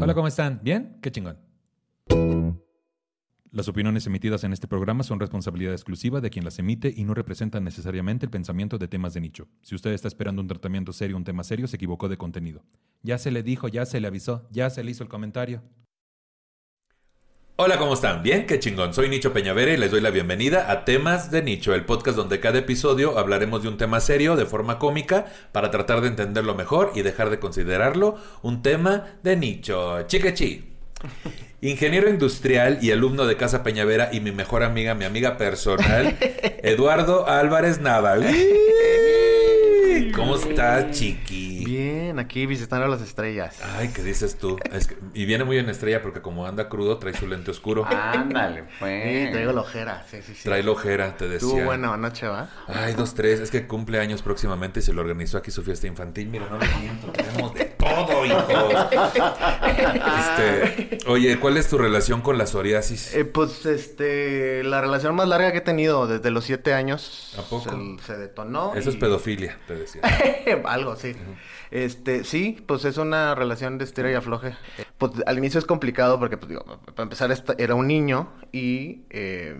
Hola, ¿cómo están? ¿Bien? Qué chingón. Las opiniones emitidas en este programa son responsabilidad exclusiva de quien las emite y no representan necesariamente el pensamiento de temas de nicho. Si usted está esperando un tratamiento serio, un tema serio, se equivocó de contenido. Ya se le dijo, ya se le avisó, ya se le hizo el comentario. Hola, ¿cómo están? ¿Bien? Qué chingón. Soy Nicho Peñavera y les doy la bienvenida a Temas de Nicho, el podcast donde cada episodio hablaremos de un tema serio de forma cómica para tratar de entenderlo mejor y dejar de considerarlo un tema de nicho. Chiquechi. Ingeniero industrial y alumno de Casa Peñavera y mi mejor amiga, mi amiga personal, Eduardo Álvarez Nava. ¿Cómo estás, chiqui? Bien, aquí visitando las estrellas. Ay, ¿qué dices tú? Es que- y viene muy en estrella porque como anda crudo, trae su lente oscuro. Ándale, Sí, pues. traigo la ojera, sí, sí, sí. Trae la ojera, te decía. buena anoche, ¿va? Ay, dos, tres. Es que cumple años próximamente y se lo organizó aquí su fiesta infantil. Mira, no les miento, tenemos de todo, hijos. Este, oye, ¿cuál es tu relación con la psoriasis? Eh, pues, este, la relación más larga que he tenido desde los siete años. ¿A poco? Se, se detonó. Eso es pedofilia, te decía. Algo, sí. Este, sí, pues es una relación de estira y afloje. Pues al inicio es complicado porque, pues digo, para empezar, era un niño y, eh,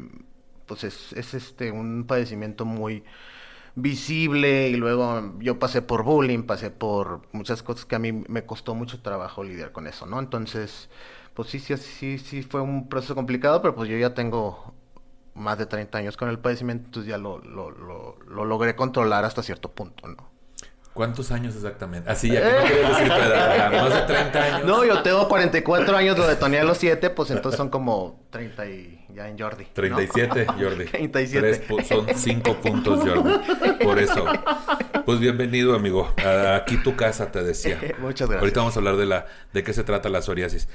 pues es, es este, un padecimiento muy visible y luego yo pasé por bullying, pasé por muchas cosas que a mí me costó mucho trabajo lidiar con eso, ¿no? Entonces, pues sí, sí, sí, sí fue un proceso complicado, pero pues yo ya tengo más de 30 años con el padecimiento, entonces ya lo, lo, lo, lo logré controlar hasta cierto punto, ¿no? ¿Cuántos años exactamente? Así, ya que no quieres decir tu edad. Ajá, Más de 30 años. No, yo tengo 44 años, lo detoné a los 7, pues entonces son como 30 y ya en Jordi. ¿no? 37, Jordi. 37. Tres son 5 puntos, Jordi. Por eso. Pues bienvenido, amigo. Aquí tu casa, te decía. Muchas gracias. Ahorita vamos a hablar de la de qué se trata la psoriasis.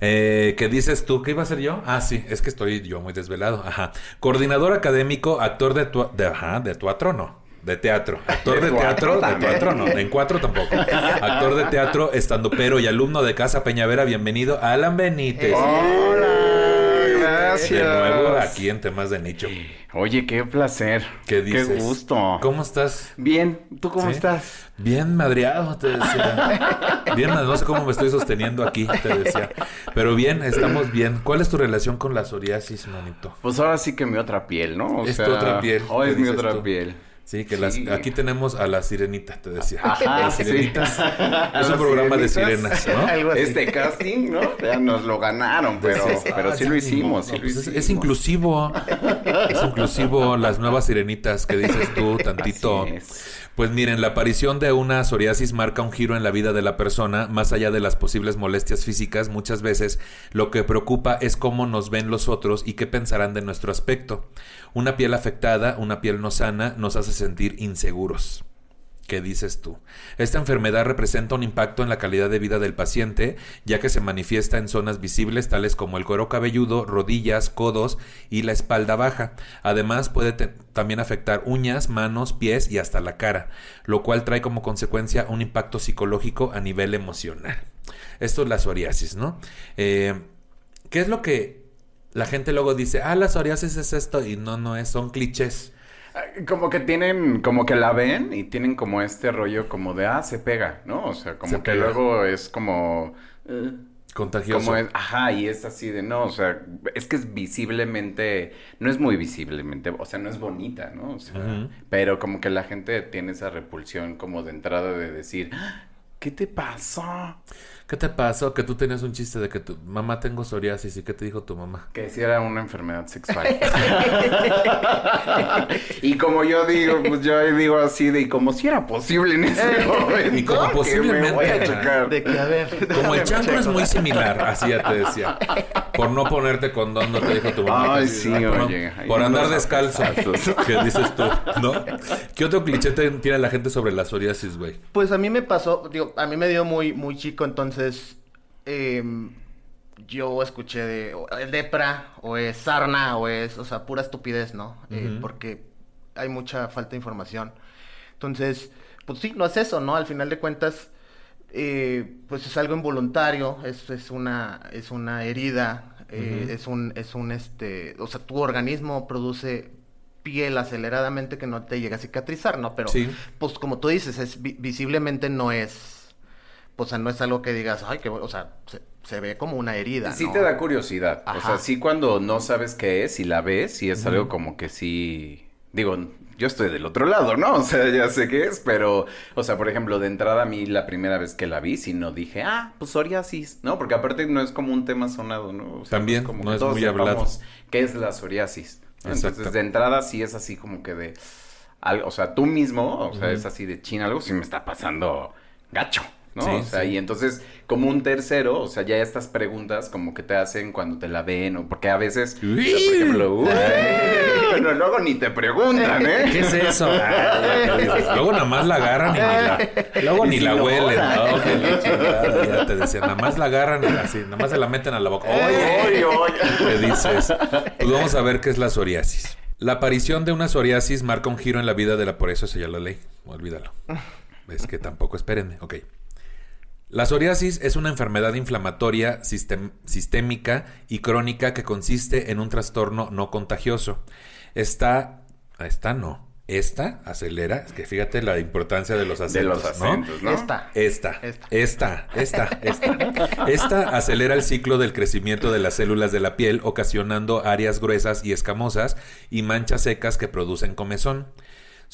Eh, ¿Qué dices tú? ¿Qué iba a ser yo? Ah, sí, es que estoy yo muy desvelado. Ajá. Coordinador académico, actor de, tua- de, ajá, de teatro, no. De teatro. Actor de, teatro, de teatro, no. En cuatro tampoco. Actor de teatro, estandopero y alumno de Casa Peñavera. Bienvenido, Alan Benítez. Hola, gracias. De nuevo aquí en temas de nicho. Oye, qué placer. ¿Qué dices? Qué gusto. ¿Cómo estás? Bien, ¿tú cómo ¿Sí? estás? Bien madreado, te decía. Bien, no sé cómo me estoy sosteniendo aquí, te decía. Pero bien, estamos bien. ¿Cuál es tu relación con la psoriasis, manito? Pues ahora sí que mi otra piel, ¿no? O Es tu otra piel, Hoy ¿qué es mi otra tú? piel. Sí, que las, Sí. aquí tenemos a la sirenita, te decía. Ajá, las sí. sirenitas. Es un programa de sirenas, ¿no? Este casting, ¿no? Ya nos lo ganaron, pero, Entonces, pero ah, sí lo ni hicimos, sí lo Pues es, inclusivo. Es inclusivo las nuevas sirenitas que dices tú tantito. Así es. Pues miren, la aparición de una psoriasis marca un giro en la vida de la persona, más allá de las posibles molestias físicas, muchas veces lo que preocupa es cómo nos ven los otros y qué pensarán de nuestro aspecto. Una piel afectada, una piel no sana, nos hace sentir inseguros. ¿Qué dices tú? Esta enfermedad representa un impacto en la calidad de vida del paciente, ya que se manifiesta en zonas visibles tales como el cuero cabelludo, rodillas, codos y la espalda baja. Además, puede también afectar uñas, manos, pies y hasta la cara, lo cual trae como consecuencia un impacto psicológico a nivel emocional. Esto es la psoriasis, ¿no? Eh, ¿Qué es lo que la gente luego dice? Ah, la psoriasis es esto y no, no es, son clichés. Como que tienen, como que la ven y tienen como este rollo como de, ah, se pega, ¿no? O sea, como Se que pega. luego es como... eh, Contagioso. Como es, ajá, y es así de no, o sea, es que es visiblemente, no es muy visiblemente, o sea, no es bonita, ¿no? O sea, pero como que la gente tiene esa repulsión como de entrada de decir, "Ah, ¿Qué te pasó? ¿Qué te pasó? Que tú tenías un chiste de que tu mamá tengo psoriasis. ¿Y qué te dijo tu mamá? Que si era una enfermedad sexual. y como yo digo, pues yo digo así de, y como si era posible en ese momento. Y como que posiblemente, me voy a ajá. checar. De que, a ver. Como el chancro es muy similar, así ya te decía. Por no ponerte condón, no te dijo tu mamá. Ay, que sí, por no- oye, ahí Por andar descalzo. ¿Qué dices tú? ¿No? ¿Qué otro cliché te- tiene la gente sobre la psoriasis, güey? Pues a mí me pasó, digo, a mí me dio muy, muy chico, entonces em, yo escuché de o es lepra, o es sarna, o es, o sea, pura estupidez, ¿no? Eh, porque hay mucha falta de información. Entonces, pues sí, no es eso, ¿no? Al final de cuentas, eh, pues es algo involuntario, es, es una, es una herida, eh, es un, es un, este, o sea, tu organismo produce piel aceleradamente que no te llega a cicatrizar, ¿no? Pero, Sí. pues como tú dices, es vi- visiblemente no es, o sea, no es algo que digas, ay, que, o sea, se, se ve como una herida, Sí ¿no? te da curiosidad. O sea, sí cuando no sabes qué es y la ves, sí es algo como que sí... Digo, yo estoy del otro lado, ¿no? O sea, ya sé qué es, pero... O sea, por ejemplo, de entrada a mí la primera vez que la vi, sí no dije, ah, pues psoriasis, ¿no? Porque aparte no es como un tema sonado, ¿no? O sea, También, como no que es todos muy hablado. ¿Qué es la psoriasis? Entonces, de entrada sí es así como que de... algo- o sea, tú mismo, o sea, es así de china, algo sí me está pasando gacho. ¿No? Sí, o sea, sí. y entonces, como un tercero, o sea, ya estas preguntas como que te hacen cuando te la ven, o porque a veces, o sea, por ejemplo, uy, bueno, luego ni te preguntan, ¿eh? ¿Qué es eso? Ah, te. Luego nada más la agarran y ni la, luego ni si la huelen. No, que la chingada, ya te decía, nada más la agarran y así, nada más se la meten a la boca. Oye, Oye, oye. ¿Qué dices? Pues vamos a ver qué es la psoriasis. La aparición de una psoriasis marca un giro en la vida de la... Por eso eso ya lo leí. Olvídalo. Es que tampoco espérenme. Ok. La psoriasis es una enfermedad inflamatoria sistem- sistémica y crónica que consiste en un trastorno no contagioso. Esta... Esta no. Esta acelera... Es que fíjate la importancia de los acentos, De los ¿no? acentos, ¿no? Esta. Esta, Esta. esta, esta, esta. Esta acelera el ciclo del crecimiento de las células de la piel, ocasionando áreas gruesas y escamosas y manchas secas que producen comezón.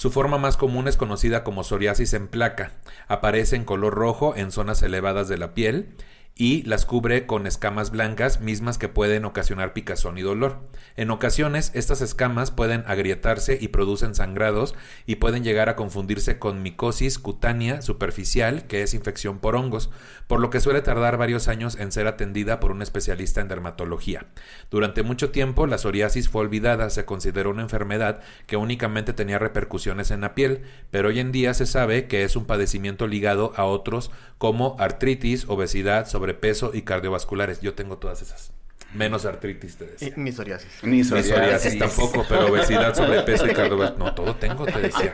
Su forma más común es conocida como psoriasis en placa. Aparece en color rojo en zonas elevadas de la piel y las cubre con escamas blancas mismas que pueden ocasionar picazón y dolor. En ocasiones estas escamas pueden agrietarse y producen sangrados y pueden llegar a confundirse con micosis cutánea superficial, que es infección por hongos, por lo que suele tardar varios años en ser atendida por un especialista en dermatología. Durante mucho tiempo la psoriasis fue olvidada, se consideró una enfermedad que únicamente tenía repercusiones en la piel, pero hoy en día se sabe que es un padecimiento ligado a otros como artritis, obesidad, sobrepeso y cardiovasculares. Yo tengo todas esas. Menos artritis, te decía. Ni psoriasis. Ni Ni psoriasis. tampoco, pero obesidad, sobrepeso y cardiovascular. No, todo tengo, te decía.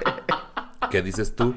¿Qué dices tú?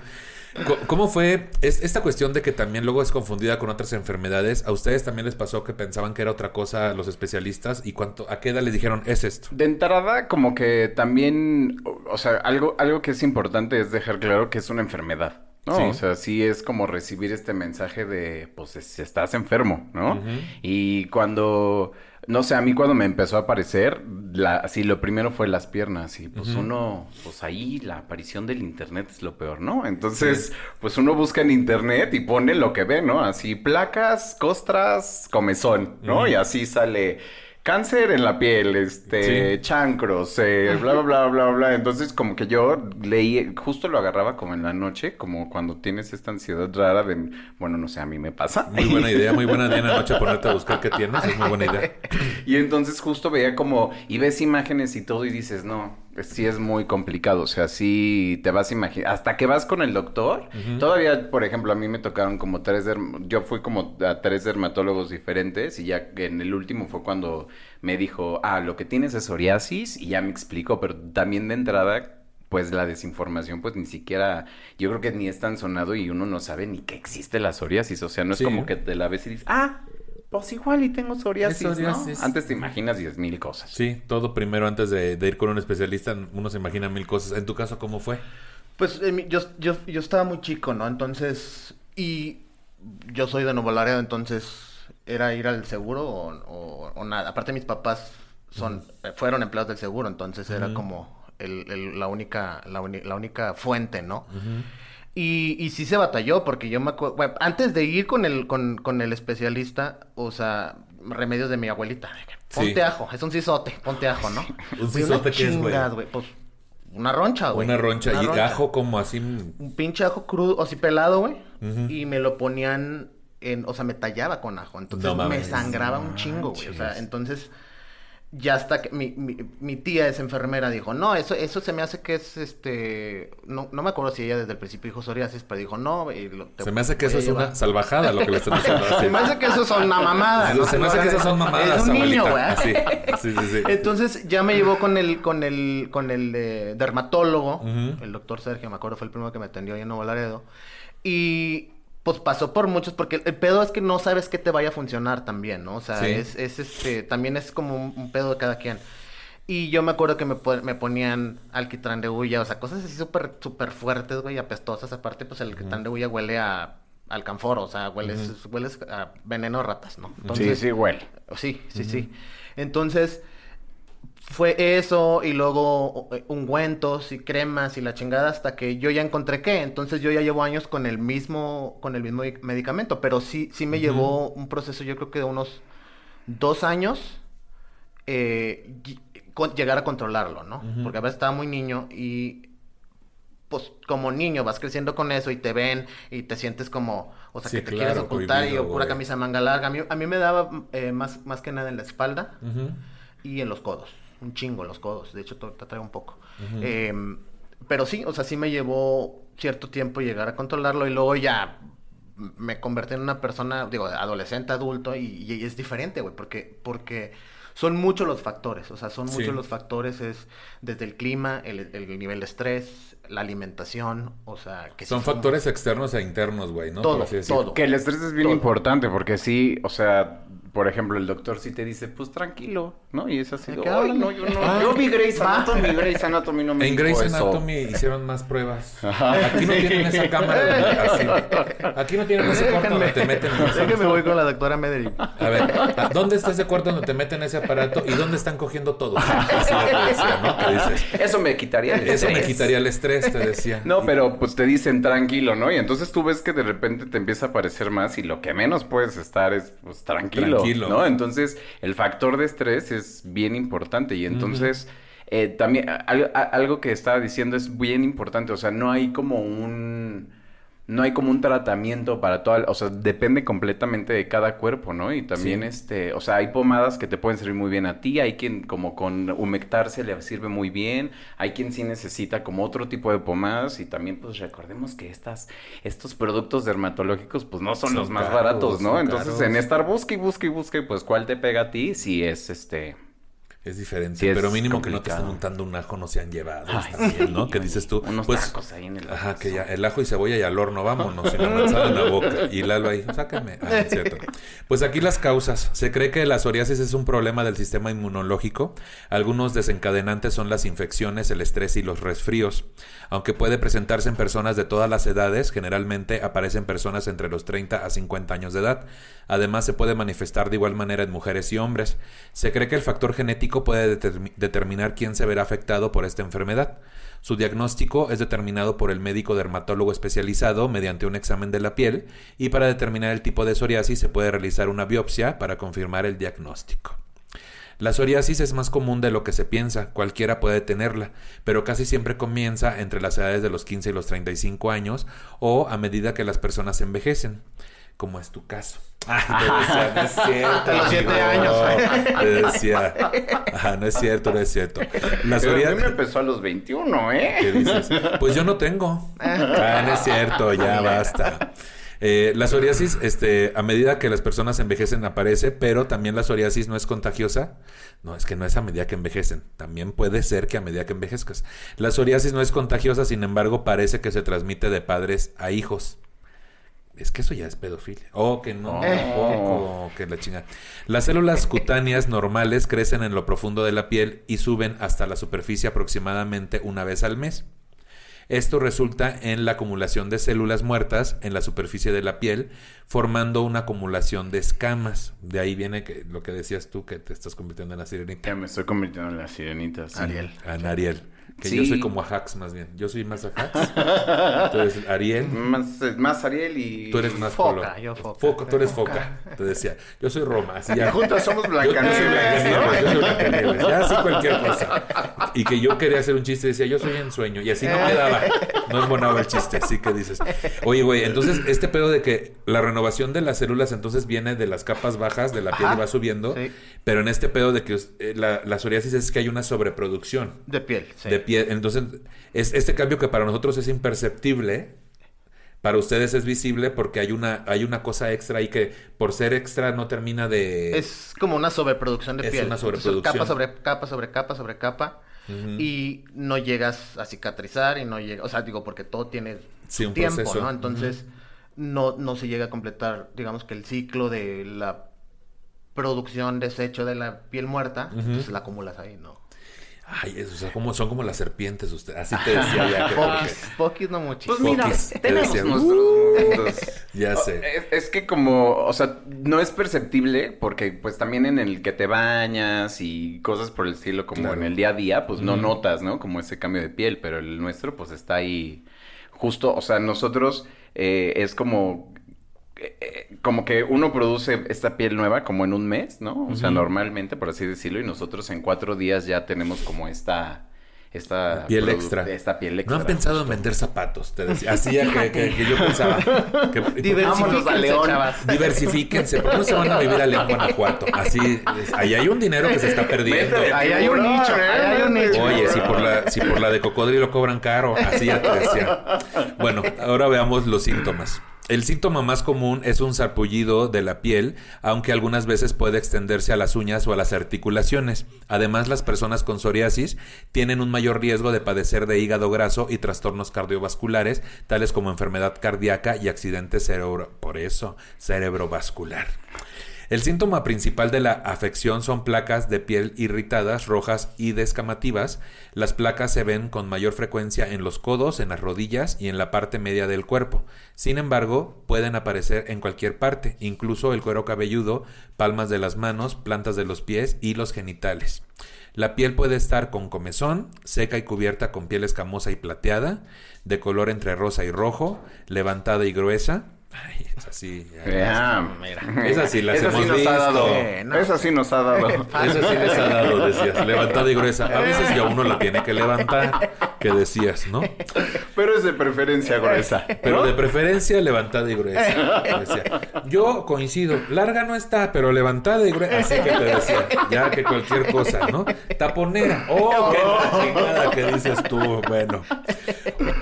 ¿Cómo fue es- esta cuestión de que también luego es confundida con otras enfermedades? ¿A ustedes también les pasó que pensaban que era otra cosa los especialistas? ¿Y cuánto, a qué edad les dijeron es esto? De entrada, como que también, o, o sea, algo, algo que es importante es dejar claro que es una enfermedad, ¿no? Sí. O sea, sí es como recibir este mensaje de, pues, estás enfermo, ¿no? Y cuando, no sé, a mí cuando me empezó a aparecer, la, así lo primero fue las piernas y pues uno, pues ahí la aparición del internet es lo peor, ¿no? Entonces, pues uno busca en internet y pone lo que ve, ¿no? Así placas, costras, comezón, ¿no? Y así sale cáncer en la piel, este, Sí. chancros, eh, bla, bla, bla, bla, bla. Entonces, como que yo leí, justo lo agarraba como en la noche, como cuando tienes esta ansiedad rara de, bueno, no sé, a mí me pasa. Muy buena idea, muy buena idea en la noche ponerte a buscar qué tienes. Es muy buena idea. Y entonces justo veía como, y ves imágenes y todo y dices, no, sí es muy complicado, o sea, sí te vas a imaginar, hasta que vas con el doctor, todavía, por ejemplo, a mí me tocaron como tres, yo fui como a tres dermatólogos diferentes y ya en el último fue cuando me dijo, ah, lo que tienes es psoriasis y ya me explicó, pero también de entrada... Pues la desinformación, pues ni siquiera, yo creo que ni es tan sonado y uno no sabe ni que existe la psoriasis. O sea, no es Sí. como que te la ves y dices, ah, pues igual y tengo psoriasis, ¿no? psoriasis. Antes te imaginas diez mil cosas. Sí, todo primero antes de, de ir con un especialista, uno se imagina mil cosas. En tu caso, ¿cómo fue? Pues eh, mi- yo, yo, yo estaba muy chico, ¿no? Entonces, y yo soy de Nuevo Laredo, entonces era ir al seguro o, o- o nada. Aparte mis papás son, eh, fueron empleados del seguro, entonces era como el, el- la, única, la, uni- la única fuente, ¿no? Y, y sí se batalló, porque yo me acuerdo, bueno, antes de ir con el, con, con el especialista, o sea, remedios de mi abuelita. Ponte Sí. ajo, es un cisote, ponte ajo, ¿no? ¿Un cisote qué es, güey? Pues una roncha, güey. Una roncha y roncha. ajo como así. Un pinche ajo crudo, o así pelado, güey. Y me lo ponían en, o sea, me tallaba con ajo. Entonces No me sangraba un chingo, güey. O sea, entonces ya hasta que mi, mi, mi tía es enfermera dijo, no, eso, eso se me hace que es este, no, no me acuerdo si ella desde el principio dijo psoriasis, pero dijo, no, y lo- te Se me hace que eso es una llevar". salvajada lo que le están diciendo. así. Se me hace que eso son una mamada. ¿no? Se me hace que esas son mamadas, Es un niño, güey. Sí, sí, sí. Entonces ya me llevó con el, con el, con el eh, dermatólogo, el doctor Sergio, me acuerdo, fue el primero que me atendió ahí en Nuevo Laredo. Y pues pasó por muchos, porque el, pedo es que no sabes qué te vaya a funcionar también, ¿no? O sea, Sí. es, es este, también es como un, un pedo de cada quien. Y yo me acuerdo que me, pon- me ponían alquitrán de huya, o sea, cosas así súper, súper fuertes, güey, apestosas. Aparte, pues el alquitrán de huya huele a alcanfor, o sea, hueles, hueles a veneno de ratas, ¿no? sí, sí, huele. Sí, sí, sí. Entonces, fue eso y luego eh, ungüentos y cremas y la chingada hasta que yo ya encontré qué. Entonces yo ya llevo años con el mismo, con el mismo medicamento, pero sí, sí me llevó un proceso, yo creo que de unos dos años, eh, llegar a controlarlo, ¿no? Porque a veces estaba muy niño y pues como niño vas creciendo con eso y te ven y te sientes como, o sea, Sí, que te claro, quieres ocultar y yo pura camisa manga larga. A mí, a mí me daba eh, más, más que nada en la espalda y en los codos. Un chingo en los codos. De hecho, te te traigo un poco. Em, pero sí, o sea, sí me llevó cierto tiempo llegar a controlarlo y luego ya me convertí en una persona, digo, adolescente, adulto y, y es diferente, güey, porque, porque son muchos los factores, o sea, son Sí. muchos los factores, es desde el clima, el, el nivel de estrés, la alimentación, o sea, que Son sí factores externos e internos, güey, ¿no? Todo, todo. Que el estrés es bien Todo. importante porque sí, o sea, por ejemplo, el doctor sí te dice, pues tranquilo, ¿no? Y es así, ¿De de, qué "Ay, hablan? no, yo no, Ah. yo vi Grey's. Anatomy, Grey's Anatomy no me En Grey's eso". Anatomy hicieron más pruebas. Aquí no tienen esa cámara. así. Aquí no tienen ese cuarto donde te meten. Déjenme voy con la doctora Medellín. A ver, ¿a- ¿dónde está ese cuarto donde te meten ese aparato y dónde están cogiendo todos? Así le decía, ¿no? Te dices, Eso me quitaría el eso me estrés. quitaría el estrés, te decía. No, pero pues te dicen tranquilo, ¿no? Y entonces tú ves que de repente te empieza a parecer más y lo que menos puedes estar es pues tranquilo, Tranquilo. ¿No? Entonces el factor de estrés es bien importante y entonces eh, también a- al- a- algo que estaba diciendo es bien importante, o sea, no hay como un... No hay como un tratamiento para toda, o sea, depende completamente de cada cuerpo, ¿no? Y también Sí. este, o sea, hay pomadas que te pueden servir muy bien a ti, hay quien como con humectarse le sirve muy bien, hay quien sí necesita como otro tipo de pomadas y también pues recordemos que estas estos productos dermatológicos pues no son, Son los más caros, baratos, ¿no? Entonces, caros. en estar busque y busque y busque, pues cuál te pega a ti si es este Es diferente, Sí, es pero mínimo que no te estén untando un ajo, no se han llevado. Ay, también, ¿no? sí, Que dices tú, unos pues, tacos ahí en el Ajá, que ya, el ajo y cebolla y al horno, vámonos, y la manzana en la boca. Y Lalo ahí, sácame. Ah, es cierto. Pues aquí las causas. Se cree que la psoriasis es un problema del sistema inmunológico. Algunos desencadenantes son las infecciones, el estrés y los resfríos. Aunque puede presentarse en personas de todas las edades, generalmente aparecen personas entre los 30 a 50 años de edad. Además, se puede manifestar de igual manera en mujeres y hombres. Se cree que el factor genético puede determi- determinar quién se verá afectado por esta enfermedad. Su diagnóstico es determinado por el médico dermatólogo especializado mediante un examen de la piel y para determinar el tipo de psoriasis se puede realizar una biopsia para confirmar el diagnóstico. La psoriasis es más común de lo que se piensa, cualquiera puede tenerla, pero casi siempre comienza entre las edades de los 15 y los 35 años o a medida que las personas envejecen, como es tu caso. Ah, no es cierto. Los siete años. Te decía, ajá, no es cierto, no es cierto. La Pero a mí me psoriasis... empezó a los 21, ¿eh? ¿Qué dices? Pues yo no tengo. Ah, no es cierto, ya basta. Eh, la psoriasis, este, a medida que las personas envejecen aparece, pero también la psoriasis no es contagiosa. No, es que no es a medida que envejecen. También puede ser que a medida que envejezcas. La psoriasis no es contagiosa, sin embargo, parece que se transmite de padres a hijos. Es que eso ya es pedofilia. Oh, que no, Oh. que la chingada. Las células cutáneas normales crecen en lo profundo de la piel y suben hasta la superficie aproximadamente una vez al mes. Esto resulta en la acumulación de células muertas en la superficie de la piel, formando una acumulación de escamas. De ahí viene que, lo que decías tú, que te estás convirtiendo en la sirenita. Ya me estoy convirtiendo en la sirenita. sí. Ariel. En Ariel. Que Sí. yo soy como Ajax más bien. Yo soy más Ajax. Tú eres Ariel. Más, más Ariel y... Tú eres más Foca, yo foca. tú eres foca. Te decía. Yo soy Roma. Así ya. Juntas somos Yo, yo Blancanieves. Blancanieves, yo soy Blancanieves. Ya así cualquier cosa. Y que yo quería hacer un chiste decía, yo soy en sueño. Y así no quedaba. No embonaba el chiste. Así que dices, oye, güey, entonces este pedo de que la renovación de las células entonces viene de las capas bajas de la piel Ajá, y va subiendo. sí. Pero en este pedo de que eh, la, la psoriasis es que hay una sobreproducción De piel, sí. de piel. Entonces, es este cambio que para nosotros es imperceptible, para ustedes es visible porque hay una, hay una cosa extra ahí que por ser extra no termina de... Es como una sobreproducción de Es piel. una Entonces, sobreproducción. capa sobre capa sobre capa sobre capa. Y no llegas a cicatrizar y no llega, o sea, digo, porque todo tiene Sí, su un tiempo, proceso. ¿no? Entonces, no, no se llega a completar, digamos que el ciclo de la producción, desecho de la piel muerta, entonces la acumulas ahí, ¿no? Ay, eso, o sea, como, son como las serpientes ustedes. Así te decía ya. que- Poquis, poquis no muchísimo. Pues mira, te tenemos decía. nuestros momentos. Ya O- sé. Es, es que como, o sea, no es perceptible porque pues también en el que te bañas y cosas por el estilo como Claro. en el día a día, pues no notas, ¿no? Como ese cambio de piel, pero el nuestro pues está ahí justo, o sea, nosotros eh, es como... eh, eh, Como que uno produce esta piel nueva como en un mes, ¿no? O sea, normalmente, por así decirlo, y nosotros en cuatro días ya tenemos como esta... Esta Piel extra. Esta piel No han pensado en vender zapatos, te decía. Así ya que, que- que yo pensaba. Que, Vámonos a Diversifíquense, León. chavas. Diversifíquense, ¿por qué no se van a vivir a León, Guanajuato? Así, ahí hay un dinero que se está perdiendo. Ahí hay un nicho, ahí hay un nicho. Oye, si por la, si por la de cocodrilo cobran caro, así ya te decía. Bueno, ahora veamos los síntomas. El síntoma más común es un sarpullido de la piel, aunque algunas veces puede extenderse a las uñas o a las articulaciones. Además, las personas con psoriasis tienen un mayor riesgo de padecer de hígado graso y trastornos cardiovasculares, tales como enfermedad cardíaca y accidente cerebro, por eso, cerebrovascular. El síntoma principal de la afección son placas de piel irritadas, rojas y descamativas. Las placas se ven con mayor frecuencia en los codos, en las rodillas y en la parte media del cuerpo. Sin embargo, pueden aparecer en cualquier parte, incluso el cuero cabelludo, palmas de las manos, plantas de los pies y los genitales. La piel puede estar con comezón, seca y cubierta con piel escamosa y plateada, de color entre rosa y rojo, levantada y gruesa. Ay, es así. ya. Ya, Mira. Esas sí las Esa hemos sí nos visto. ha dado. Eh, no. Esa sí nos ha dado. Eso sí les ha dado, decías. Levantada y gruesa. A veces ya uno la tiene que levantar, que decías, ¿no? Pero es de preferencia gruesa. Pero de preferencia levantada y gruesa. Decía. Yo coincido. Larga no está, pero levantada y gruesa. Así que te decía. Ya que cualquier cosa, ¿no? Taponera. Oh, qué la chingada que dices tú. Bueno.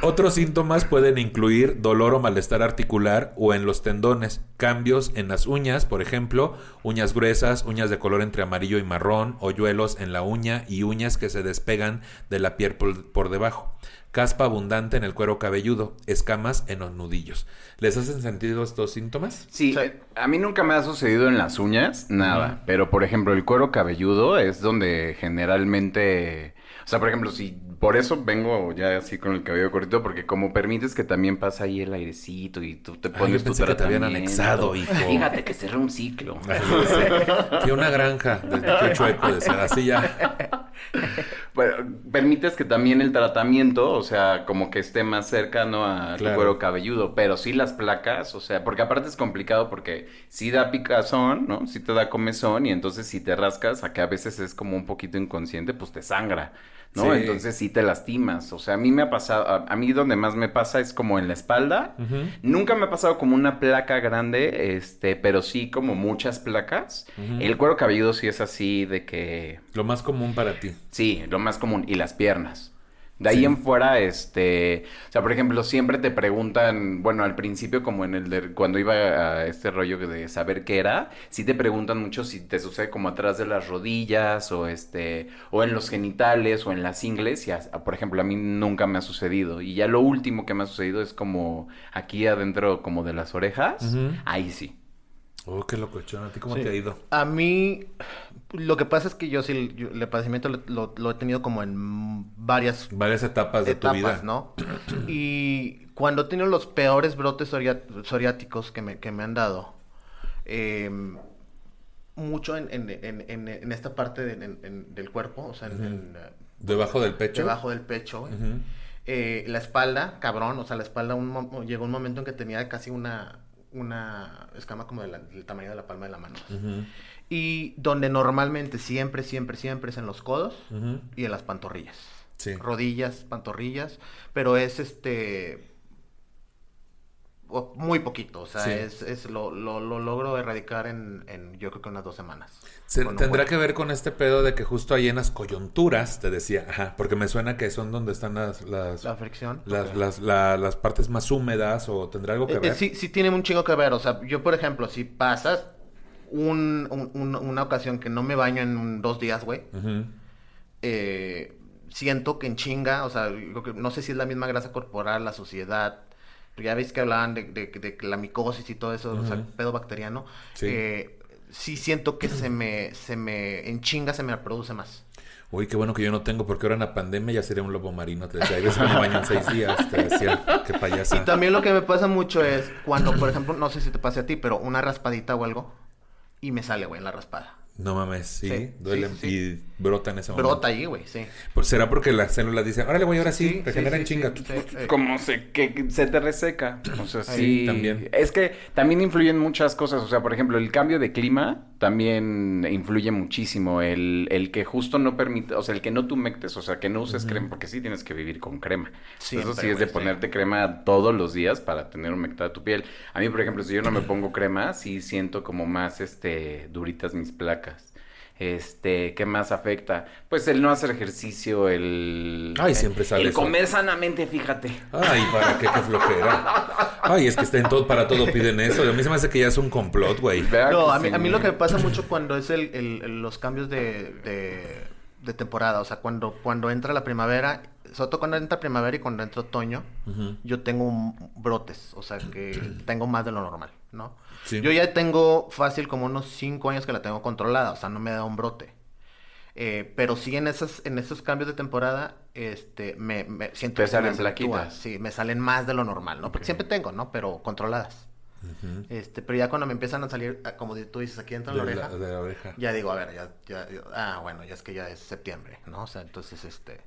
Otros síntomas pueden incluir dolor o malestar articular o en los tendones, cambios en las uñas, por ejemplo, uñas gruesas, uñas de color entre amarillo y marrón, hoyuelos en la uña y uñas que se despegan de la piel por, por debajo, caspa abundante en el cuero cabelludo, escamas en los nudillos. ¿Les hacen sentido estos síntomas? Sí, Sí. eh, a mí nunca me ha sucedido en las uñas, nada. Pero, por ejemplo, el cuero cabelludo es donde generalmente... O sea, por ejemplo, si por eso vengo ya así con el cabello cortito, porque como permites que también pasa ahí el airecito y tú te pones yo tu pensé que te habían anexado, hijo. Fíjate que cerré un ciclo. Ay. Que una granja de chueco decía, así ya. Bueno, permites que también el tratamiento, o sea, como que esté más cercano a tu Claro. cuero cabelludo, pero sí las placas, o sea, porque aparte es complicado porque sí da picazón, ¿no? Sí te da comezón y entonces si te rascas, a que a veces es como un poquito inconsciente, pues te sangra, ¿no? Sí. Entonces sí te lastimas, o sea, a mí me ha pasado, a, a mí donde más me pasa es como en la espalda. Nunca me ha pasado como una placa grande, este, pero sí como muchas placas. El cuero cabelludo sí es así de que Lo más común para ti. Sí, lo más común. Y las piernas. De ahí Sí. en fuera, este, o sea, por ejemplo, siempre te preguntan, bueno, al principio como en el de, cuando iba a este rollo de saber qué era, sí te preguntan mucho si te sucede como atrás de las rodillas o este, o en los genitales o en las ingles, y a- por ejemplo, a mí nunca me ha sucedido. Y ya lo último que me ha sucedido es como aquí adentro como de las orejas, ahí sí. Oh, qué locochón. ¿A ti cómo Sí. te ha ido? A mí, lo que pasa es que yo sí, yo- el padecimiento lo, lo- lo he tenido como en varias Varias etapas de tu vida. etapas, ¿no? Y cuando he tenido los peores brotes psoriáticos que me, que me han dado, eh, mucho en, en- en- en- en esta parte de- del cuerpo, o sea, eh, Debajo del pecho. Debajo del pecho. Eh, la espalda, cabrón, o sea, la espalda un llegó un momento en que tenía casi una, una escama como del tamaño de la palma de la mano. Y donde normalmente siempre, siempre, siempre es en los codos y en las pantorrillas. Sí. Rodillas, pantorrillas, pero es este muy poquito, o sea, es, es lo, lo, logro erradicar en, en, yo creo que unas dos semanas. tendrá que ver con este pedo de que justo ahí en las coyunturas, te decía, ajá, porque me suena que son donde están las... las la fricción. Las, las, las, partes más húmedas o tendrá algo que eh, eh, ver. sí, sí tiene un chingo que ver, o sea, yo por ejemplo, si pasas un, una ocasión que no me baño en dos días, güey, eh, siento que en chinga, o sea, no sé si es la misma grasa corporal, la suciedad, ya veis que hablaban de, de, la micosis y todo eso, o sea, pedo bacteriano, sí. Eh, sí siento que se me, se me, en chinga se me reproduce más. Uy, qué bueno que yo no tengo, porque ahora en la pandemia ya sería un lobo marino. Te decía, veces me baño en seis días, te decía, qué payasa. Y también lo que me pasa mucho es cuando, por ejemplo, no sé si te pase a ti, pero una raspadita o algo, y me sale, güey, en la raspada. No mames, sí, duele y brota en ese momento. Brota ahí, güey, sí. Pues será porque las células dicen, órale, voy ahora sí, regeneran chinga. Como se, que se te reseca. O sea, sí. También. Es que también influyen muchas cosas. O sea, por ejemplo, el cambio de clima también influye muchísimo. El, el que justo no permite, o sea, el que no tumectes, o sea, que no uses crema, porque sí tienes que vivir con crema. Eso sí es de ponerte crema todos los días para tener humectada tu piel. A mí, por ejemplo, si yo no me pongo crema, sí siento como más, este, duritas mis placas. Este, ¿qué más afecta? Pues el no hacer ejercicio, el... Ay, siempre sale El comer sanamente, fíjate. Ay, ¿para qué? Qué flojera. Ay, es que está en todo, para todo piden eso. A mí se me hace que ya es un complot, güey. No, a mí, a mí lo que me pasa mucho cuando es el, el los cambios de, de, de, temporada, o sea, cuando, cuando entra la primavera, sobre todo cuando entra primavera y cuando entra otoño, yo tengo brotes, o sea, que tengo más de lo normal, ¿no? Yo ya tengo fácil como unos cinco años que la tengo controlada, o sea, no me da un brote. Eh, pero sí en esos, en esos cambios de temporada, este, me, me siento... Te salen plaquitas. Sí, me salen más de lo normal, ¿no? Porque siempre tengo, ¿no? Pero controladas. Este, pero ya cuando me empiezan a salir, ah, como tú dices, aquí entra la, oreja, de la oreja. Ya digo, a ver, ya, ya, ah, bueno, ya es que ya es septiembre, ¿no? O sea, entonces, este,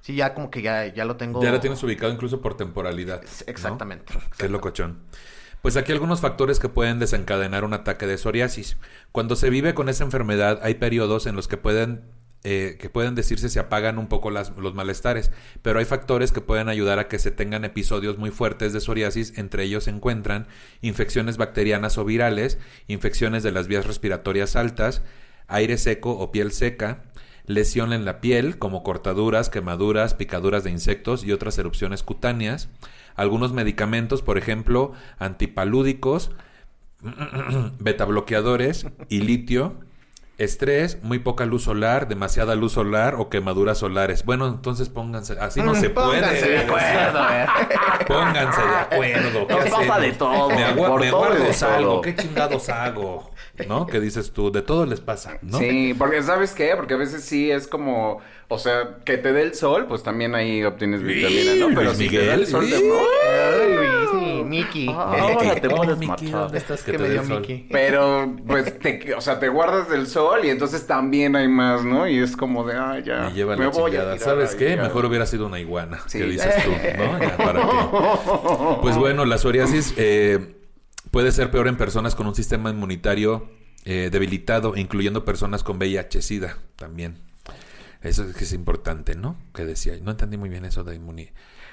sí, ya como que ya, ya lo tengo. Ya lo tienes ubicado incluso por temporalidad. Exactamente. Qué es locochón. Pues aquí algunos factores que pueden desencadenar un ataque de psoriasis. Cuando se vive con esa enfermedad hay periodos en los que pueden, eh, que pueden decirse se apagan un poco los malestares, pero hay factores que pueden ayudar a que se tengan episodios muy fuertes de psoriasis, entre ellos se encuentran infecciones bacterianas o virales, infecciones de las vías respiratorias altas, aire seco o piel seca, lesión en la piel como cortaduras, quemaduras, picaduras de insectos y otras erupciones cutáneas, algunos medicamentos, por ejemplo, antipalúdicos, betabloqueadores y litio, estrés, muy poca luz solar, demasiada luz solar o quemaduras solares. Bueno, entonces pónganse, así no se puede. Pónganse de acuerdo, eh. Pónganse de acuerdo. ¿Qué pasa de todo. Me, guardo algo, ¿qué chingados hago? ¿no? ¿Qué dices tú? De todo les pasa, ¿no? Sí, porque ¿sabes qué? Porque a veces sí es como, o sea, que te dé el sol, pues también ahí obtienes vitamina, ¿no? Pero si te da el sol, te... Luis, Miki. Ahora te Miki, ¿dónde estás que, te dé el sol? Pero, pues, te, o sea, te guardas del sol y entonces también hay más, ¿no? Y es como de, ah, ya, me lleva la voy ¿Sabes qué? Mejor hubiera sido una iguana, sí. que dices tú, ¿no? Ya, ¿para qué? Pues bueno, la psoriasis... Eh, Puede ser peor en personas con un sistema inmunitario eh, debilitado, incluyendo personas con VIH-Sida también. Eso es que es importante, ¿no? Que decía, no entendí muy bien eso de inmunidad.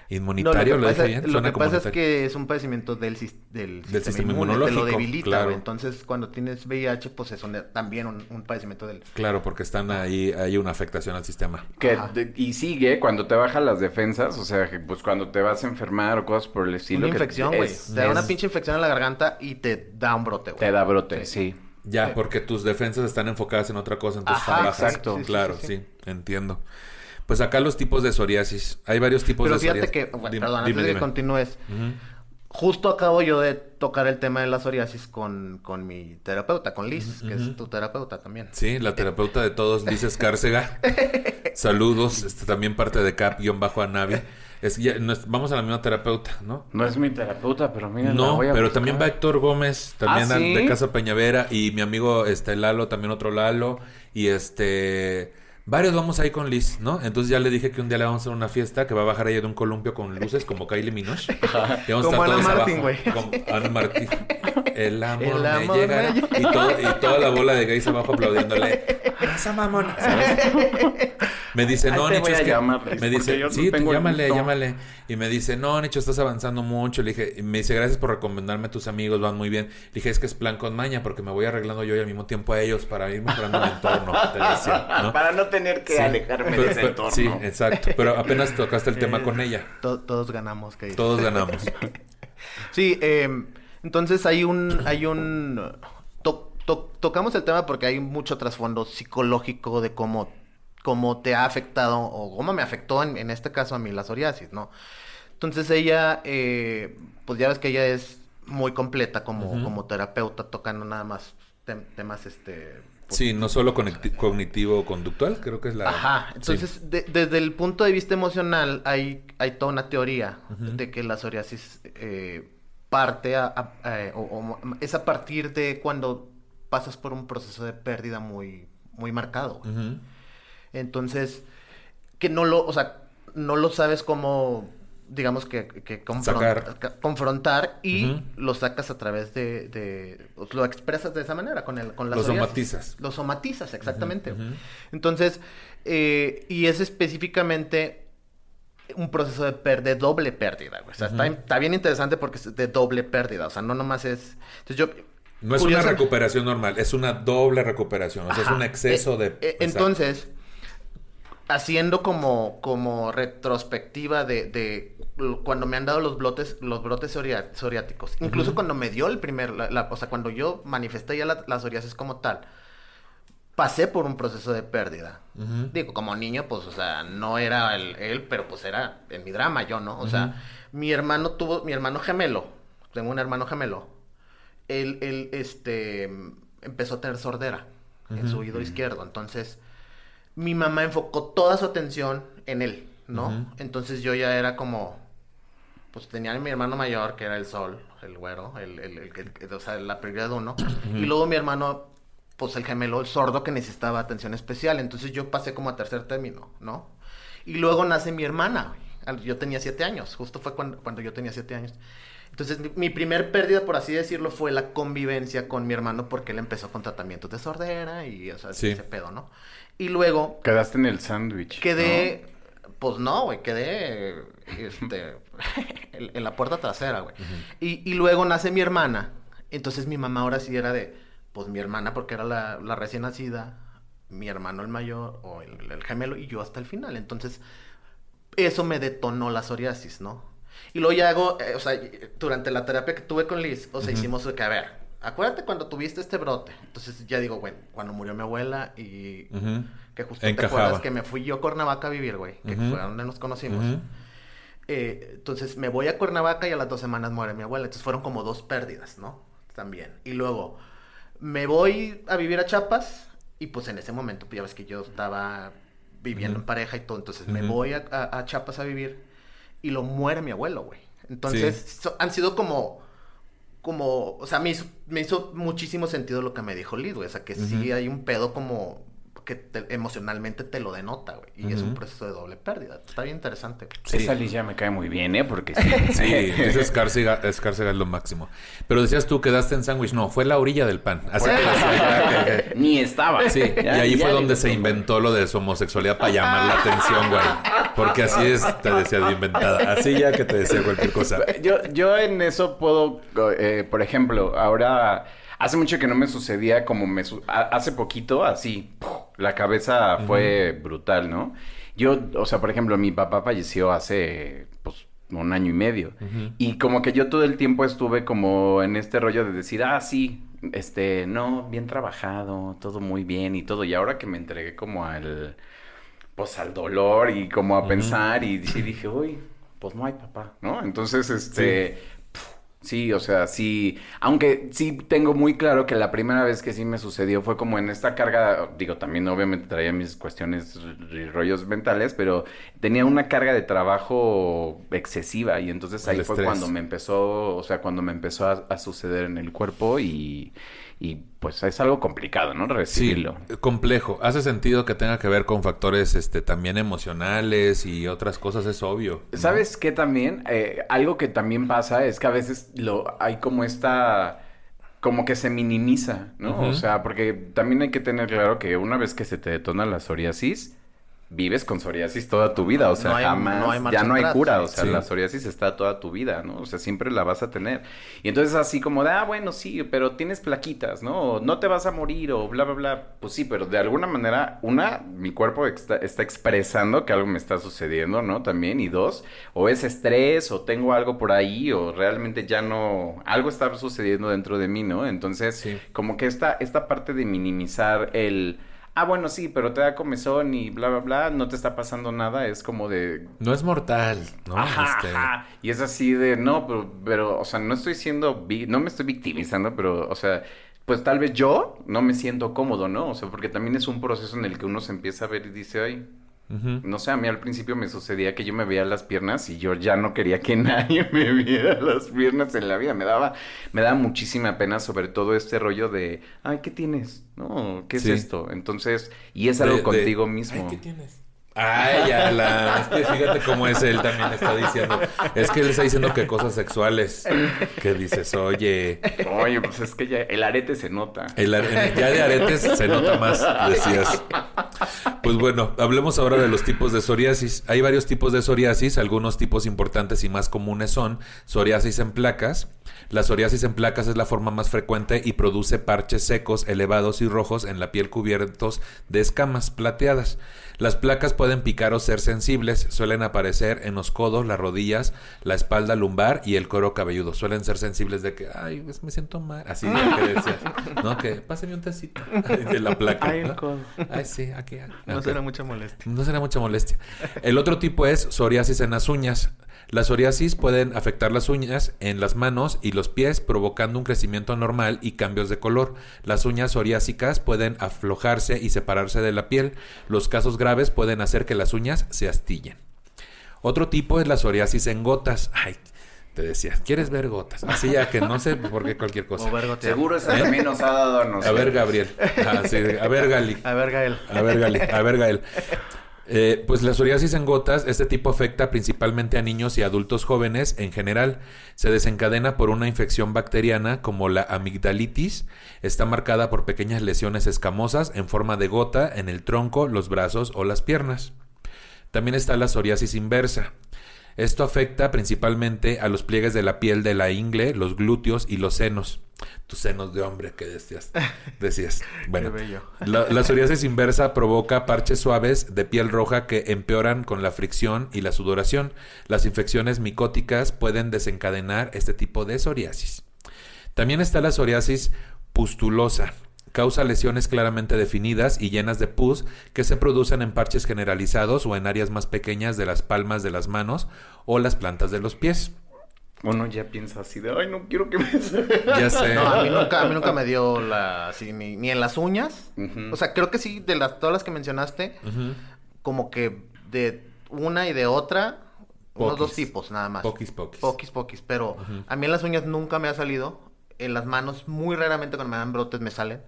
Inmunitario, lo, que pasa, Lo que pasa es que es un padecimiento del, del, sistema, inmunológico. Te lo debilita, Entonces, cuando tienes VIH, pues es también un, padecimiento del... Claro, porque están ahí, hay una afectación al sistema. Que, y sigue cuando te bajan las defensas, o sea, pues cuando te vas a enfermar o cosas por el estilo. Una infección, güey. Te da una pinche infección en la garganta y te da un brote, güey. Te da brote, sí. Ya, porque tus defensas están enfocadas en otra cosa, entonces Ajá, Exacto. claro, sí, entiendo. Pues acá los tipos de psoriasis. Hay varios tipos de psoriasis. Pero fíjate que, perdón, antes de que continúes. Justo acabo yo de tocar el tema de la psoriasis con, con mi terapeuta, con Liz, que es tu terapeuta también. Sí, la terapeuta de todos, Liz Escárcega. Saludos, este, también parte de Cap-Anavi. Es, ya, vamos a la misma terapeuta, ¿no? No es mi terapeuta, pero mira, No, pero también va Héctor Gómez, también ¿Ah, de Casa Peñavera, y mi amigo este Lalo, también otro Lalo, y este Varios vamos ahí con Liz, ¿no? Entonces ya le dije que un día le vamos a hacer una fiesta que va a bajar ella de un columpio con luces como Kylie Minogue. Y vamos a Como estar Ana Martín, güey. Ana Martín. El amor, El me llegará. me Y, todo- y toda la bola de gays abajo aplaudiéndole. ¡Esa mamona! ¿sabes? Me dice, no, Nicho, voy es a que... llamar, Liz, me dice, no sí, el llámale, gusto". llámale. Y me dice, no, Nicho, estás avanzando mucho. Le dije, y me dice, gracias por recomendarme a tus amigos, van muy bien. Le dije, es que es plan con maña porque me voy arreglando yo y al mismo tiempo a ellos para ir mejorando mi entorno. Te decía, ¿no? Para no tener que Sí. alejarme Pero- de ese pero- entorno. Sí, exacto. Pero apenas tocaste el tema con ella. to- todos ganamos, que Todos ganamos. Sí, eh, entonces hay un, hay un, to- to- tocamos el tema porque hay mucho trasfondo psicológico de cómo, cómo te ha afectado o cómo me afectó en, en este caso a mí la psoriasis, ¿no? Entonces ella, eh, pues ya ves que ella es muy completa como, como terapeuta, tocando nada más tem- temas, este... Sí, no solo conecti- cognitivo-conductual, creo que es la... Ajá, sí. entonces de- desde el punto de vista emocional hay, hay toda una teoría de que la psoriasis eh, parte a, a- a- o- o es a partir de cuando pasas por un proceso de pérdida muy, muy marcado. Entonces, que no lo, o sea, no lo sabes cómo, digamos que, que confrontar y Ujú. lo sacas a través de, de- pues, lo expresas de esa manera con el, con la Lo somatizas. Lo somatizas, exactamente. Entonces, eh, y es específicamente un proceso de, per- de doble pérdida, güey. O sea, está, bien interesante porque es de doble pérdida. O sea, no nomás es. Entonces yo. No es una recuperación normal, es una doble recuperación. O sea, es un exceso Eh, de... eh, entonces, haciendo como, como retrospectiva de, cuando me han dado los brotes, los brotes psoriáticos, incluso cuando me dio el primer, la, la- o sea, cuando yo manifesté ya la, la psoriasis como tal, pasé por un proceso de pérdida. Digo, como niño, pues, o sea, no era el- él, pero pues era en mi drama yo, ¿no? O sea, mi hermano tuvo, mi hermano gemelo, tengo un hermano gemelo, él, él, este, empezó a tener sordera en su oído izquierdo, entonces, mi mamá enfocó toda su atención en él, ¿no? Entonces yo ya era como, pues tenía a mi hermano mayor, que era el sol, el güero, el, el, el- el- o sea, la prioridad uno, y luego mi hermano, pues el gemelo, el sordo que necesitaba atención especial, entonces yo pasé como a tercer término, ¿no? Y luego nace mi hermana, yo tenía siete años, justo fue cuando, cuando yo tenía siete años. Entonces mi, mi primer pérdida, por así decirlo, fue la convivencia con mi hermano porque él empezó con tratamientos de sordera y, o sea, Sí. ese pedo, ¿no? Y luego Quedaste en el sándwich. Quedé, pues no, güey, quedé este, en, la puerta trasera, güey. y, y luego nace mi hermana. Entonces mi mamá ahora sí era de, pues mi hermana, porque era la, la recién nacida, mi hermano el mayor, o el, el gemelo, y yo hasta el final. Entonces, eso me detonó la psoriasis, ¿no? Y luego ya hago, eh, o sea, durante la terapia que tuve con Liz, o sea, Ujú. hicimos de que, a ver, acuérdate cuando tuviste este brote. Entonces ya digo, bueno, cuando murió mi abuela y que justo te acuerdas que me fui yo a Cuernavaca a vivir, güey. Que fue donde nos conocimos. Eh, entonces me voy a Cuernavaca y a las dos semanas muere mi abuela. Entonces fueron como dos pérdidas, ¿no? También. Y luego me voy a vivir a Chiapas y pues en ese momento, pues ya ves que yo estaba viviendo en pareja y todo. Entonces me voy a, a- a Chiapas a vivir y lo muere mi abuelo, güey. Entonces so- han sido como... Como, o sea, me hizo, me hizo muchísimo sentido lo que me dijo Liz, güey. O sea, que sí Ujú. hay un pedo como que te- emocionalmente te lo denota, güey. Y es un proceso de doble pérdida. Está bien interesante. Sí. Esa Liz ya me cae muy bien, ¿eh? Porque sí. Sí, ese Escárcega, Escárcega es lo máximo. Pero decías tú, quedaste en sándwich. No, fue la orilla del pan. Así que decía que- que- Ni estaba. Sí, y Ya- ahí ya fue donde se inventó lo de su homosexualidad para llamar la atención, güey. Porque así es, te decía de inventada. Así ya que te decía cualquier cosa. Yo, yo en eso puedo, eh, por ejemplo, ahora hace mucho que no me sucedía como me su- hace poquito, así, ¡puf! la cabeza fue brutal, ¿no? Yo, o sea, por ejemplo, mi papá falleció hace, pues, un año y medio. Y como que yo todo el tiempo estuve como en este rollo de decir, ah, sí, este, no, bien trabajado, todo muy bien y todo. Y ahora que me entregué como al, pues al dolor y como a pensar y sí dije, uy, pues no hay papá, ¿no? Entonces, este, Sí, o sea, sí, aunque sí tengo muy claro que la primera vez que sí me sucedió fue como en esta carga, digo, también obviamente traía mis cuestiones y rollos mentales, pero tenía una carga de trabajo excesiva y entonces ahí El fue estrés. cuando me empezó, o sea, cuando me empezó a, a suceder en el cuerpo y, y pues es algo complicado, ¿no? Sí, Recibirlo. complejo. Hace sentido que tenga que ver con factores este, también emocionales y otras cosas, es obvio. ¿no? ¿Sabes qué también? Eh, algo que también pasa es que a veces lo hay como esta como que se minimiza, ¿no? O sea, porque también hay que tener claro que una vez que se te detona la psoriasis, vives con psoriasis toda tu vida, o sea, No hay- jamás, no hay marcha ya no hay atrás, cura, o sea, Sí. la psoriasis está toda tu vida, ¿no? O sea, siempre la vas a tener. Y entonces así como de, ah, bueno, sí, pero tienes plaquitas, ¿no? O no te vas a morir o bla, bla, bla. Pues sí, pero de alguna manera, una, mi cuerpo está, está expresando que algo me está sucediendo, ¿no? También. Y dos, o es estrés o tengo algo por ahí o realmente ya no, algo está sucediendo dentro de mí, ¿no? Entonces, Sí. como que esta, esta parte de minimizar el... Ah, bueno, sí, pero te da comezón y bla, bla, bla, no te está pasando nada, es como de, No es mortal, ¿no? Ajá, Este, ajá. Y es así de, no, pero, pero, o sea, no estoy siendo, vi- no me estoy victimizando, pero, o sea, pues tal vez yo no me siento cómodo, ¿no? O sea, porque también es un proceso en el que uno se empieza a ver y dice, ay, no sé, a mí al principio me sucedía que yo me veía las piernas y yo ya no quería que nadie me viera las piernas en la vida. Me daba, me daba muchísima pena, sobre todo este rollo de, ay, ¿qué tienes? No, ¿qué es Sí. esto? Entonces, y es algo De- de- contigo mismo. Ay, ¿qué tienes? Ay, Alan, es que fíjate cómo es él también está diciendo. Es que él está diciendo que cosas sexuales. Que dices, oye, Oye, pues es que ya el arete se nota. el are- ya de aretes se nota más, decías. Pues bueno, hablemos ahora de los tipos de psoriasis. Hay varios tipos de psoriasis, algunos tipos importantes y más comunes son psoriasis en placas. La psoriasis en placas es la forma más frecuente y produce parches secos, elevados y rojos en la piel cubiertos de escamas plateadas. Las placas pueden picar o ser sensibles, suelen aparecer en los codos, las rodillas, la espalda lumbar y el cuero cabelludo. Suelen ser sensibles de que, ay, pues, me siento mal. Así de que decías, ¿no? Que pásame un tecito de la placa. Ay, el ¿no? codo. Ay, sí, aquí. aquí. No será mucha molestia. No será mucha molestia. El otro tipo es psoriasis en las uñas. Las psoriasis pueden afectar las uñas en las manos y los pies, provocando un crecimiento anormal y cambios de color. Las uñas psoriásicas pueden aflojarse y separarse de la piel. Los casos graves pueden hacer que las uñas se astillen. Otro tipo es la psoriasis en gotas. Ay, te decía, ¿quieres ver gotas? Así ya que no sé por qué cualquier cosa. O. Seguro esa también nos ha dado a nosotros. A ver, Gabriel. Ah, sí, a ver, Gali. A ver, Gael. A ver, Gali, a ver, Gael. Eh, pues la psoriasis en gotas, este tipo afecta principalmente a niños y adultos jóvenes en general. Se desencadena por una infección bacteriana como la amigdalitis. Está marcada por pequeñas lesiones escamosas en forma de gota en el tronco, los brazos o las piernas. También está la psoriasis inversa. Esto afecta principalmente a los pliegues de la piel de la ingle, los glúteos y los senos. Tus senos de hombre que decías. Decías. Bueno, la psoriasis inversa provoca parches suaves de piel roja que empeoran con la fricción y la sudoración. Las infecciones micóticas pueden desencadenar este tipo de psoriasis. También está la psoriasis pustulosa. Causa lesiones claramente definidas y llenas de pus que se producen en parches generalizados o en áreas más pequeñas de las palmas de las manos o las plantas de los pies. Uno ya piensa así de, ay, no quiero que me... Ya sé. No, a mí nunca, a mí nunca me dio la, así, ni, ni en las uñas. O sea, creo que sí, de las, todas las que mencionaste, como que de una y de otra, unos dos tipos nada más. Poquis, poquis. Poquis, poquis. Pero a mí en las uñas nunca me ha salido. En las manos, muy raramente cuando me dan brotes me salen.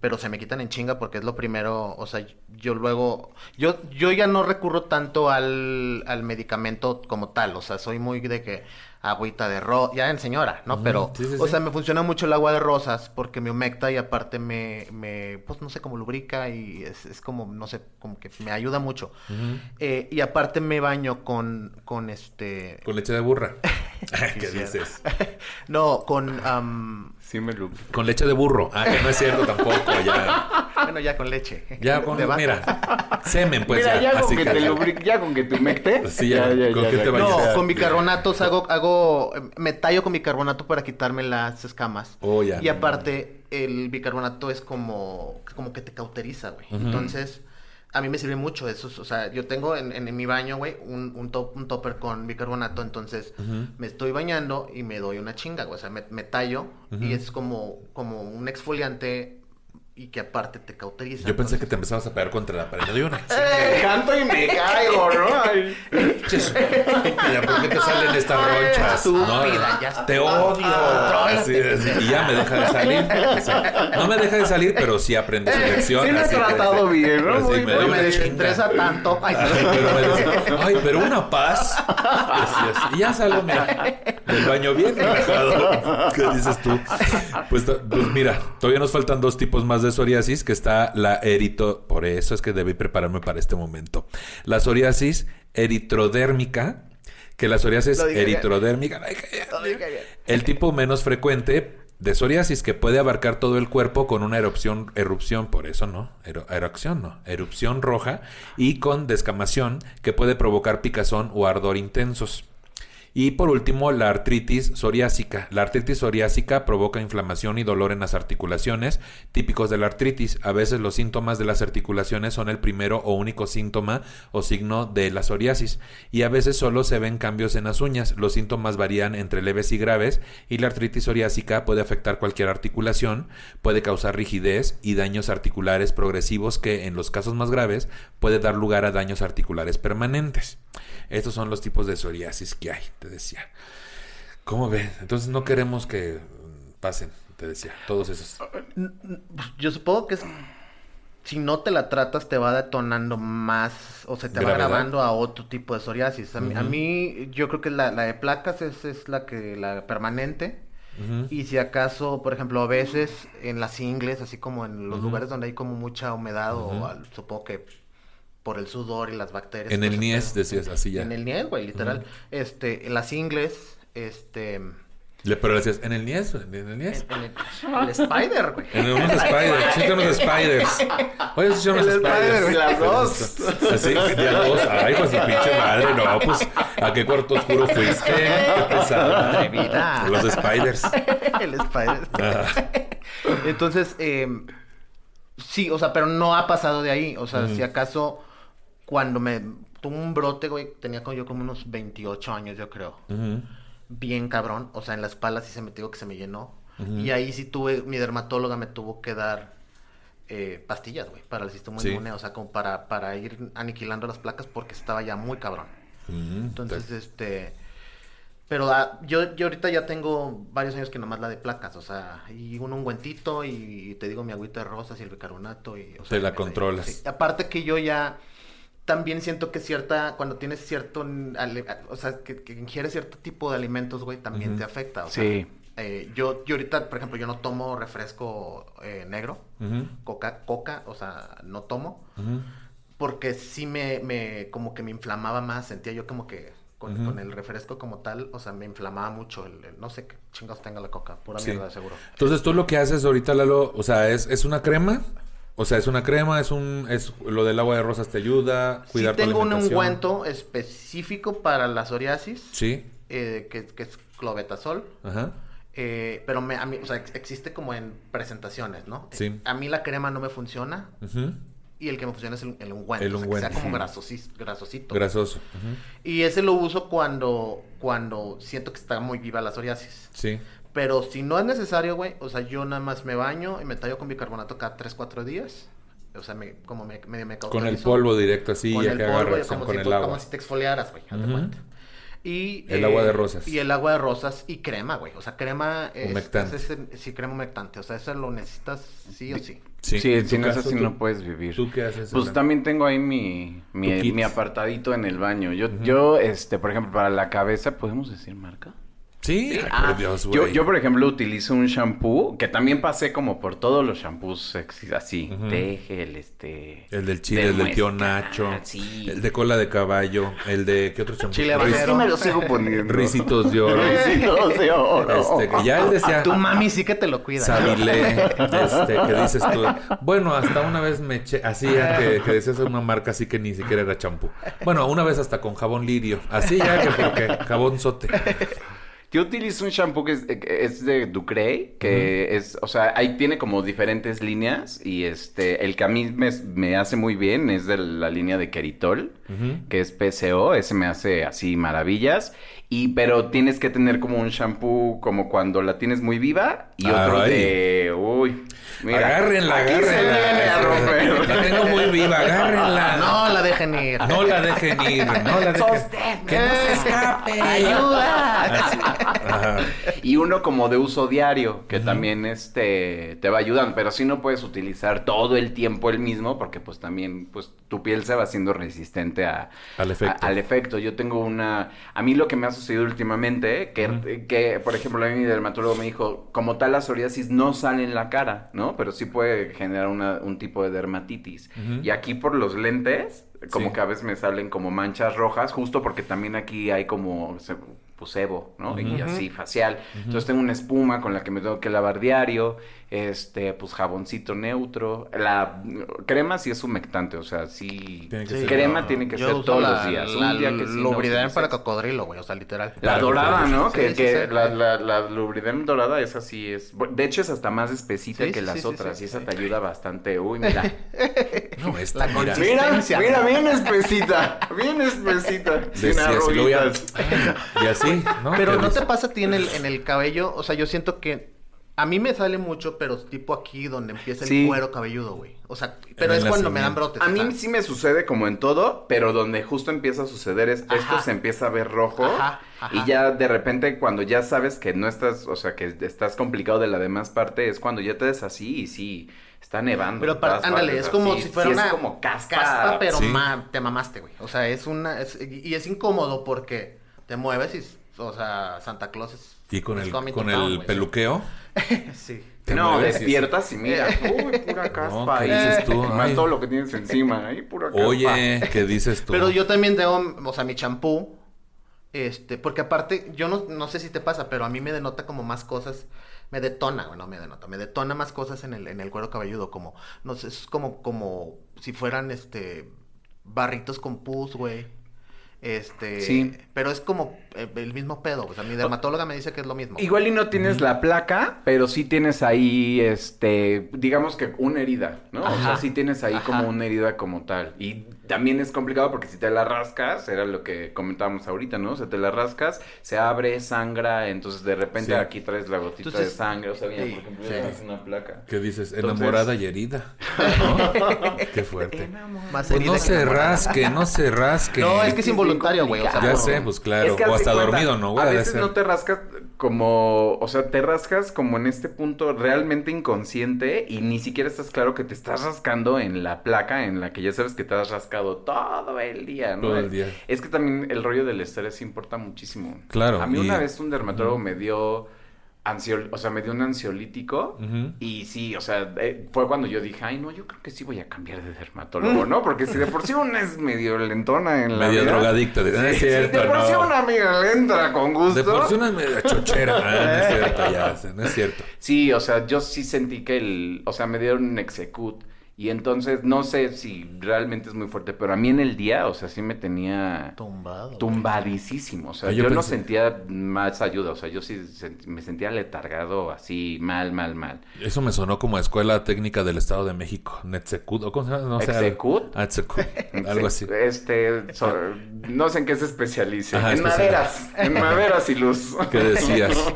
Pero se me quitan en chinga porque es lo primero. O sea, yo luego. Yo, yo ya no recurro tanto al, al medicamento como tal. O sea, soy muy de que agüita de rosas. Ya en señora, ¿no? Pero. sí, sí, o sí. sea, me funciona mucho el agua de rosas porque me humecta y aparte me. me pues no sé, como lubrica y es, es como, no sé, como que me ayuda mucho. Eh, y aparte me baño con, con este... Con leche de burra. ¿Qué dices? no, con... am, Sí me lo... Con leche de burro. Ah, que no es cierto tampoco. Ya, bueno, ya con leche. ya con, mira, semen, pues Mira, ya, ya. con Así que que, te lubri- ya con que te humecte. Sí, ya, con que te. No, con bicarbonatos hago, hago, me tallo con bicarbonato para quitarme las escamas. Oh, ya. Y aparte, el bicarbonato es como, como que te cauteriza, güey. Entonces, a mí me sirve mucho eso. O sea, yo tengo en, en, mi baño, güey, un, un, top, un topper con bicarbonato. Entonces, me estoy bañando y me doy una chinga, güey. O sea, me, me tallo y es como, como un exfoliante y que aparte te cauteriza. Yo pensé que te empezabas a pegar contra la pared. No digo nada. Me canto y me caigo, ¿no? Ay. ¿por qué te salen estas ronchas? Estúpida, ya Te odio. Así es, y ya me deja de salir. O sea, no me deja de salir, pero sí aprende su lección. Sí me he así que- tratado bien, ¿no? Así Muy me dio me chinga. tanto. Ay, Pero me ay, pero una paz. Así es. Y ya salgo, mira, del baño bien relajado. ¿Qué dices tú? Pues, to- pues mira, todavía nos faltan dos tipos más de psoriasis, que está la erito... Por eso es que debí prepararme para este momento. La psoriasis eritrodérmica, que la psoriasis eritrodérmica... El tipo menos frecuente de psoriasis que puede abarcar todo el cuerpo con una erupción, erupción, por eso no, ero- erupción no, erupción roja y con descamación que puede provocar picazón o ardor intensos. Y por último, la artritis psoriásica. La artritis psoriásica provoca inflamación y dolor en las articulaciones, típicos de la artritis. A veces los síntomas de las articulaciones son el primero o único síntoma o signo de la psoriasis. Y a veces solo se ven cambios en las uñas. Los síntomas varían entre leves y graves. Y la artritis psoriásica puede afectar cualquier articulación, puede causar rigidez y daños articulares progresivos que en los casos más graves puede dar lugar a daños articulares permanentes. Estos son los tipos de psoriasis que hay, te decía. ¿Cómo ven? Entonces no queremos que mm, pasen, te decía, todos esos. Yo supongo que es... Si no te la tratas, te va detonando más o se te va grabando a otro tipo de psoriasis. A, mí- a Ujú. mí, yo creo que la, la de placas es, es la que la permanente. Y si acaso, por ejemplo, a veces en las ingles, así como en los lugares donde hay como mucha humedad o al- supongo que por el sudor y las bacterias. En el Nies decías así ya. En el Nies, güey, literal. Este, en las ingles, este... Le, pero le decías, ¿en el Nies? ¿En el Nies? En, en el, el Spider, güey. En unos spiders, chica unos spiders. Oye, esos son unos El spider, spiders. las dos. Así, ya dos. Ay, pues su pinche madre, no, pues, ¿a qué cuarto oscuro fuiste? Qué pesada. Atrevida. Los spiders. el Spider. Ah. Entonces, eh, sí, o sea, pero no ha pasado de ahí. O sea, Ujú. si acaso cuando me tuvo un brote, güey, tenía como yo como unos 28 años, yo creo. Bien cabrón. O sea, en la espalda sí se me digo que se me llenó. Y ahí sí tuve, mi dermatóloga me tuvo que dar eh, pastillas, güey, para el sistema Sí. inmune. O sea, como para, para ir aniquilando las placas porque estaba ya muy cabrón. Entonces, este... Pero ah, yo, yo ahorita ya tengo varios años que nomás la de placas, o sea, y un ungüentito y te digo mi agüita de rosas y el bicarbonato y... O sea, Te la controlas. sí. Aparte que yo ya también siento que cierta, cuando tienes cierto, o sea, que, que ingieres cierto tipo de alimentos, güey, también te afecta. O sea, eh, yo, yo ahorita, por ejemplo, yo no tomo refresco eh, negro, coca, coca, o sea, no tomo porque sí me, me como que me inflamaba más, sentía yo como que con, el refresco como tal, o sea, me inflamaba mucho el, el- no sé qué chingados tenga la coca, pura Sí. mierda seguro. Entonces tú lo que haces ahorita, Lalo, o sea, es, es una crema. O sea, es una crema, es un, es lo del agua de rosas te ayuda, Sí cuidar tu tengo un ungüento específico para la psoriasis, Sí, eh, que, que es clobetasol, ajá. eh, pero me, a mí, o sea, ex- existe como en presentaciones, ¿no? Sí. A mí la crema no me funciona Ujú. y el que me funciona es el, el ungüento, El o sea, ungüento. que sea como grasosis- grasosito. Grasoso. Ujú. y ese lo uso cuando, cuando siento que está muy viva la psoriasis. Sí. Pero si no es necesario, güey, o sea, yo nada más me baño y me tallo con bicarbonato cada 3, 4 días. O sea, me, como me, medio me Con el polvo directo así, Con ya el que polvo, como, con si, el agua. como si te exfoliaras, güey, haz cuenta. Y, El agua de rosas. Y el agua de rosas y crema, güey. O sea, crema es, Humectante. es ese- sí, crema humectante. O sea, eso lo necesitas sí o sí. Sí, ¿En tu sin eso caso, sí tú- no puedes vivir. ¿Tú qué haces? Pues también tengo ahí mi, mi, mi apartadito en el baño. Yo, yo, este, por ejemplo, para la cabeza, ¿podemos decir marca? Sí, ay, Ah, por Dios, yo, yo, por ejemplo, utilizo un shampoo que también pasé como por todos los shampoos así. Teje, el este... El del chile, de el del tío Nacho. Sí. El de cola de caballo. El de. ¿Qué otro champú? Chile habanero. me lo sigo poniendo. Risitos de oro. Risitos de oro. Este, que ya él decía. Tu mami sí que te lo cuida. Sabilé, este, que dices tú. Bueno, hasta una vez me eché, así ya que, que decías una marca así que ni siquiera era champú. Bueno, una vez hasta con jabón lirio, así ya que porque jabón sote. Yo utilizo un shampoo que es, es de Ducrey, que es, o sea, ahí tiene como diferentes líneas y este, el que a mí me, me hace muy bien es de la línea de Keritol, que es PCO, ese me hace así maravillas. Y, pero tienes que tener como un shampoo como cuando la tienes muy viva y otro Ay. de, uy, mira. agárrenla, aquí agárrenla. viene a romper. La tengo muy viva, agárrenla. No la dejen ir. No la dejen ir, no la dejen. Que no se escape. Ayuda. Ajá. Y uno como de uso diario, que también este te va ayudando, pero sí no puedes utilizar todo el tiempo el mismo, porque pues también pues tu piel se va haciendo resistente a, Al efecto. a- al efecto. Yo tengo una, a mí lo que me ha sucedido últimamente, que, que por ejemplo a mi dermatólogo me dijo, como tal la psoriasis no sale en la cara, ¿no? Pero sí puede generar una- un tipo de dermatitis. Y aquí por los lentes, como Sí. que a veces me salen como manchas rojas, justo porque también aquí hay como pues sebo, ¿no? Y así facial. Entonces tengo una espuma con la que me tengo que lavar diario, este, pues jaboncito neutro. La crema sí es humectante, o sea, sí. Tiene que Sí, ser. crema no, tiene que yo ser todos la- los días. La un día que sí, no Lubriderm utilices. para cocodrilo, güey. O sea, literal. La Para dorada, ¿no? Sí, que sí, que sí. La, la, la Lubriderm dorada, esa sí es. De hecho, es hasta más espesita Sí, que sí, las otras. sí, y esa sí. te ayuda bastante. Uy, mira. No, esta, La mira. Mira, mira, bien espesita. Bien espesita. Sin si arruguitas. Y así, ¿no? Pero ¿no te pasa a ti en el, en el cabello? O sea, yo siento que a mí me sale mucho, pero tipo aquí donde empieza el Sí. cuero cabelludo, güey. O sea, pero es cuando me dan brotes. A mí sea. sí me sucede como en todo, pero donde justo empieza a suceder es esto se empieza a ver rojo Ajá, ajá. y ya de repente cuando ya sabes que no estás, o sea, que estás complicado de la demás parte es cuando ya te des así y sí está nevando. Pero para, ándale, partes, es como así. si fuera Sí, una es como caspa, pero Sí. ma- te mamaste, güey. O sea, es una es- y es incómodo porque te mueves y o sea, Santa Claus es Y con es el, con town, el peluqueo. sí. No, despiertas y mira, uy, pura caspa. ¿qué ahí. dices tú? Más todo lo que tienes encima, ahí pura caspa. Oye, ¿qué dices tú? Pero yo también tengo, o sea, mi champú este, porque aparte yo no, no sé si te pasa, pero a mí me denota como más cosas, me detona, bueno, me denota, me detona más cosas en el en el cuero cabelludo como no sé, es como como si fueran este barritos con pus, güey. Este, Sí. pero es como eh, el mismo pedo, o sea, mi dermatóloga me dice que es lo mismo. Igual y no tienes la placa, pero sí tienes ahí, este, digamos que una herida, ¿no? O sea, sí tienes ahí Ajá. como una herida como tal. Y también es complicado porque si te la rascas, era lo que comentábamos ahorita, ¿no? O sea, te la rascas, se abre, sangra, entonces de repente Sí. aquí traes la gotita Entonces, de sangre, o sea, bien, sí, por ejemplo, sí. una placa. ¿Qué dices? Entonces- Enamorada y herida. ¿No? Qué fuerte. Más Pues no que se enamorada. rasque, no se rasque. No, es que es involuntario, güey, o sea, Ya no. sé, pues claro. Es que o hasta cuenta, dormido, ¿no? güey? A veces no te rascas como, o sea, te rascas como en este punto realmente inconsciente y ni siquiera estás claro que te estás rascando en la placa en la que ya sabes que te has rascado todo el día, ¿no? Todo el día. Es que también el rollo del estrés importa muchísimo. Claro, A mí y- una vez un dermatólogo me dio ansiol, o sea, me dio un ansiolítico y sí, o sea, eh, fue cuando yo dije, ay, no, yo creo que sí voy a cambiar de dermatólogo, ¿no? Porque si de por sí una es medio lentona en la Medio vida. drogadicta. de- No es Sí, cierto, de por sí no. una amiga le entra con gusto. De por sí una media chochera. Ah, no es cierto, ya. No es cierto. Sí, o sea, yo sí sentí que el, o sea, me dieron un execut y entonces no sé si realmente es muy fuerte, pero a mí en el día, o sea, sí me tenía tumbado. tumbadísimo, o sea, Ah, yo, yo no sentía más ayuda, o sea, yo sí sent- me sentía letargado así, mal, mal, mal. Eso me sonó como a Escuela Técnica del Estado de México. Netsecut. ¿O cómo se llama? No sé. Ah. Algo así. Este, so- no sé en qué se especialice. Ajá, en especial- maderas, en maderas y luz. ¿Qué decías?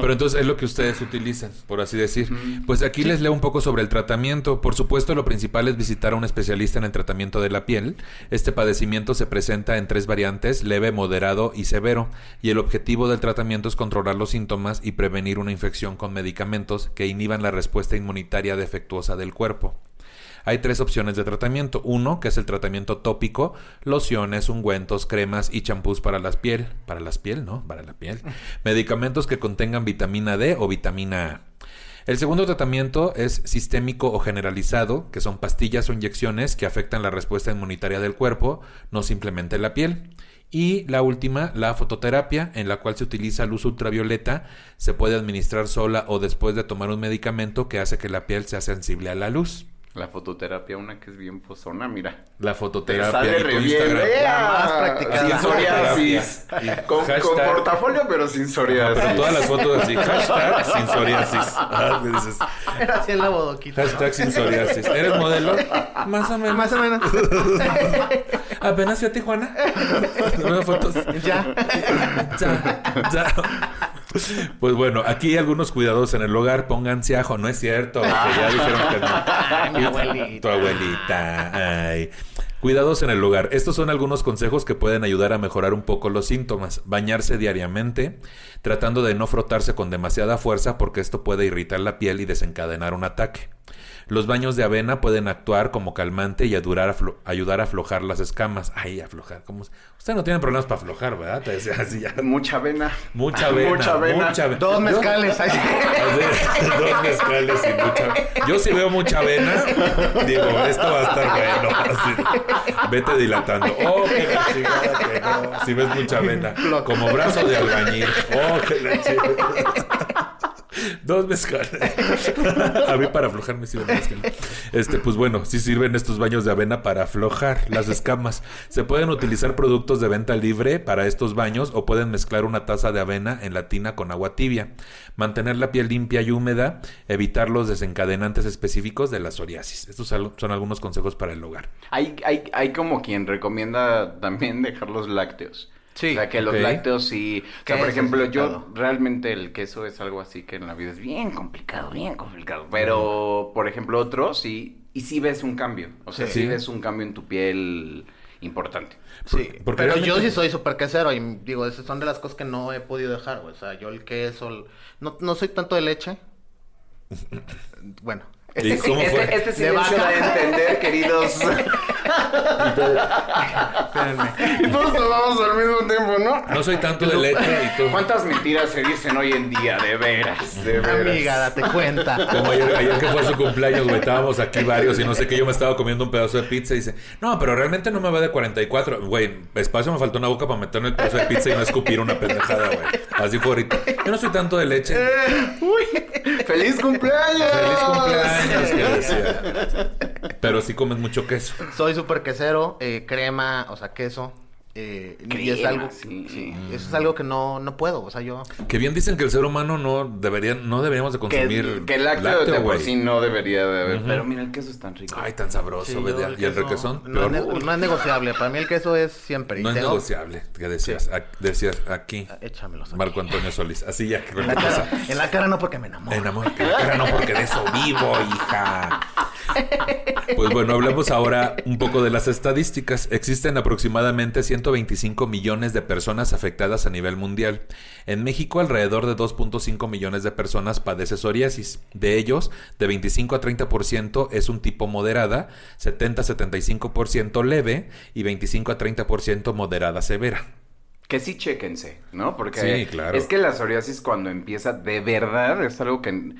Pero entonces es lo que ustedes utilizan, por así decir. Pues aquí les leo un poco sobre el tratamiento. Por supuesto, lo principal es visitar a un especialista en el tratamiento de la piel. Este padecimiento se presenta en tres variantes, leve, moderado y severo. Y el objetivo del tratamiento es controlar los síntomas y prevenir una infección con medicamentos que inhiban la respuesta inmunitaria defectuosa del cuerpo. Hay tres opciones de tratamiento. Uno, que es el tratamiento tópico, lociones, ungüentos, cremas y champús para la piel. Para las piel, ¿no? Para la piel. Medicamentos que contengan vitamina D o vitamina A. El segundo tratamiento es sistémico o generalizado, que son pastillas o inyecciones que afectan la respuesta inmunitaria del cuerpo, no simplemente la piel. Y la última, la fototerapia, en la cual se utiliza luz ultravioleta, se puede administrar sola o después de tomar un medicamento que hace que la piel sea sensible a la luz. La fototerapia, una que es bien pozona, mira. La Te fototerapia sale y tu re bien. La más practicada. Sin psoriasis. Con, con portafolio, pero sin psoriasis. Pero todas las fotos así, hashtag sin psoriasis. Ah, me dices, Era así en la bodoquita. ¿no? hashtag sin psoriasis. ¿Eres modelo? Más o menos. Más o menos. Apenas fui a Tijuana. Nuevas fotos. ya. Ya, ya. Pues bueno, aquí hay algunos cuidados en el hogar. Pónganse ajo. No es cierto. ya dijeron que no. Mi abuelita. Tu abuelita. Ay. Cuidados en el hogar. Estos son algunos consejos que pueden ayudar a mejorar un poco los síntomas. Bañarse diariamente, tratando de no frotarse con demasiada fuerza porque esto puede irritar la piel y desencadenar un ataque. Los baños de avena pueden actuar como calmante y ayudar a, ayudar a aflojar las escamas. Ay, aflojar. ¿cómo? Usted no tiene problemas para aflojar, ¿verdad? Te decía así ya. Mucha avena. Mucha avena. Mucha avena. Mucha avena. Dos mezcales. Dos mezcales y mucha Yo si veo mucha avena, digo, esto va a estar bueno. Así, vete dilatando. Oh, que la chingada que no. Si ves mucha avena. Como brazo de albañil. Oh, que la chingada. Dos mezcales. A mí para aflojar me sirven mezcales. Este, pues bueno, sí sirven estos baños de avena para aflojar las escamas. Se pueden utilizar productos de venta libre para estos baños o pueden mezclar una taza de avena en la tina con agua tibia. Mantener la piel limpia y húmeda, evitar los desencadenantes específicos de la psoriasis. Estos son algunos consejos para el hogar. Hay, hay, hay como quien recomienda también dejar los lácteos. Sí. O sea, que los Ok. lácteos sí... O sea, por ejemplo, yo realmente el queso es algo así que en la vida es bien complicado, bien complicado. Pero, por ejemplo, otros sí... Y sí ves un cambio. O sea, sí, Sí. ves un cambio en tu piel importante. Sí, Porque pero yo sí soy súper quesero y digo, esas son de las cosas que no he podido dejar, güey. O sea, yo el queso, el- no, no soy tanto de leche. Bueno, ¿Y Este, fue? este, este silencio da a entender, queridos. espérenme. y todos hablamos al mismo tiempo, ¿no? No soy tanto de leche y tú. ¿Cuántas mentiras se dicen hoy en día? De veras, de veras. Amiga, date cuenta. Como ayer, ayer que fue su cumpleaños, güey, estábamos aquí varios y no sé qué, yo me estaba comiendo un pedazo de pizza y dice, no, pero realmente no me va de 44. Güey, espacio me faltó una boca para meterme el pedazo de pizza y no escupir una pendejada, güey. Así fue ahorita. Yo no soy tanto de leche. ¡Feliz cumpleaños! Feliz cumpleaños, que decía. Pero sí comes mucho queso. Soy súper quesero, eh, crema, o sea, queso. Eh, y es algo, sí. sí, eso es algo que no, no puedo, o sea, yo... Que bien dicen que el ser humano no debería, no deberíamos de consumir que el lácteo, de por sí no debería de haber. Pero mira, el queso es tan rico. Ay, tan sabroso, Sí, el Y el requesón, No, es ne- no es negociable, para mí el queso es siempre. No es negociable, que decías, decías aquí, Échamelo. aquí. Marco Antonio Solís. Así ya, que En la, cara, en la cara no porque me enamoro. Enamor, que la cara no porque de eso vivo, hija. Pues bueno, hablemos ahora un poco de las estadísticas. Existen aproximadamente 125 millones de personas afectadas a nivel mundial. En México, alrededor de 2.5 millones de personas padece psoriasis. De ellos, de 25 a 30% es un tipo moderada, 70 a 75% leve y 25 a 30% moderada severa. Que sí, chéquense, ¿no? Porque Sí, claro. es que la psoriasis cuando empieza de verdad es algo que,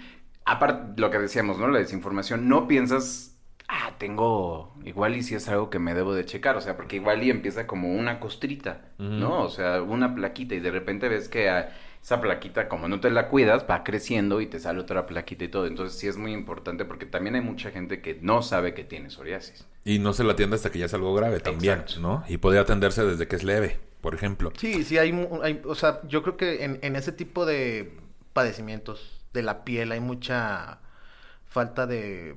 aparte lo que decíamos, ¿no? La desinformación, no piensas, ah, tengo, igual y si es algo que me debo de checar, o sea, porque igual y empieza como una costrita, ¿no? O sea, una plaquita y de repente ves que ah, esa plaquita, como no te la cuidas, va creciendo y te sale otra plaquita y todo. Entonces sí es muy importante porque también hay mucha gente que no sabe que tiene psoriasis. Y no se la atiende hasta que ya es algo grave también, Exacto. ¿no? Y puede atenderse desde que es leve, por ejemplo. Sí, sí, hay, o sea, yo creo que en, en ese tipo de padecimientos de la piel hay mucha falta de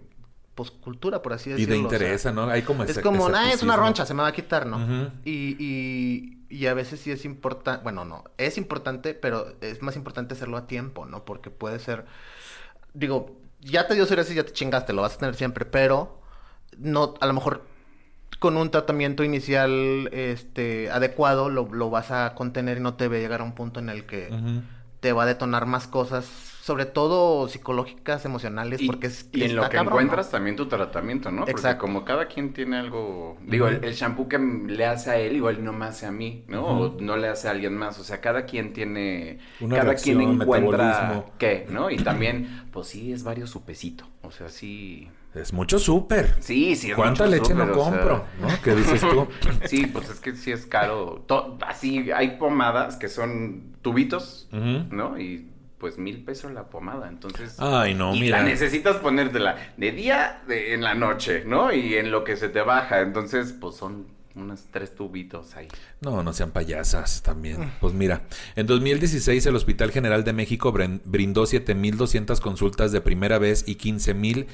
poscultura, por así Y decirlo. de o sea, interés, ¿no? Hay como es ese- como, ah, es una roncha, se me va a quitar, ¿no? Y, y, y a veces sí es importante, bueno, no, es importante, pero es más importante hacerlo a tiempo, ¿no? Porque puede ser, digo, ya te dio psoriasis, ya te chingaste, lo vas a tener siempre, pero no, a lo mejor con un tratamiento inicial este adecuado lo, lo vas a contener y no te va a llegar a un punto en el que te va a detonar más cosas, sobre todo psicológicas, emocionales, Y, porque es y en lo está que cabrón, ¿no? encuentras también tu tratamiento, ¿no? Porque Exacto. como cada quien tiene algo, digo, el, el shampoo que le hace a él igual no me hace a mí, ¿no? O no le hace a alguien más, o sea, cada quien tiene, Una cada quien encuentra qué, ¿no? Y también, pues sí, es varios su pesito, o sea, sí, Es mucho súper. sí, sí. es ¿Cuánta mucho leche no súper, o sea, compro? ¿No? ¿Qué dices tú? Sí, pues es que sí es caro. To- así hay pomadas que son tubitos. ¿no? Y pues mil pesos la pomada. Entonces. Ay, no, y mira. la necesitas ponértela de día, de, en la noche, ¿no? Y en lo que se te baja. Entonces, pues son unos tres tubitos ahí. No, no sean payasas también. Pues mira, en 2016 el Hospital General de México brin- brindó 7.200 consultas de primera vez y 15.040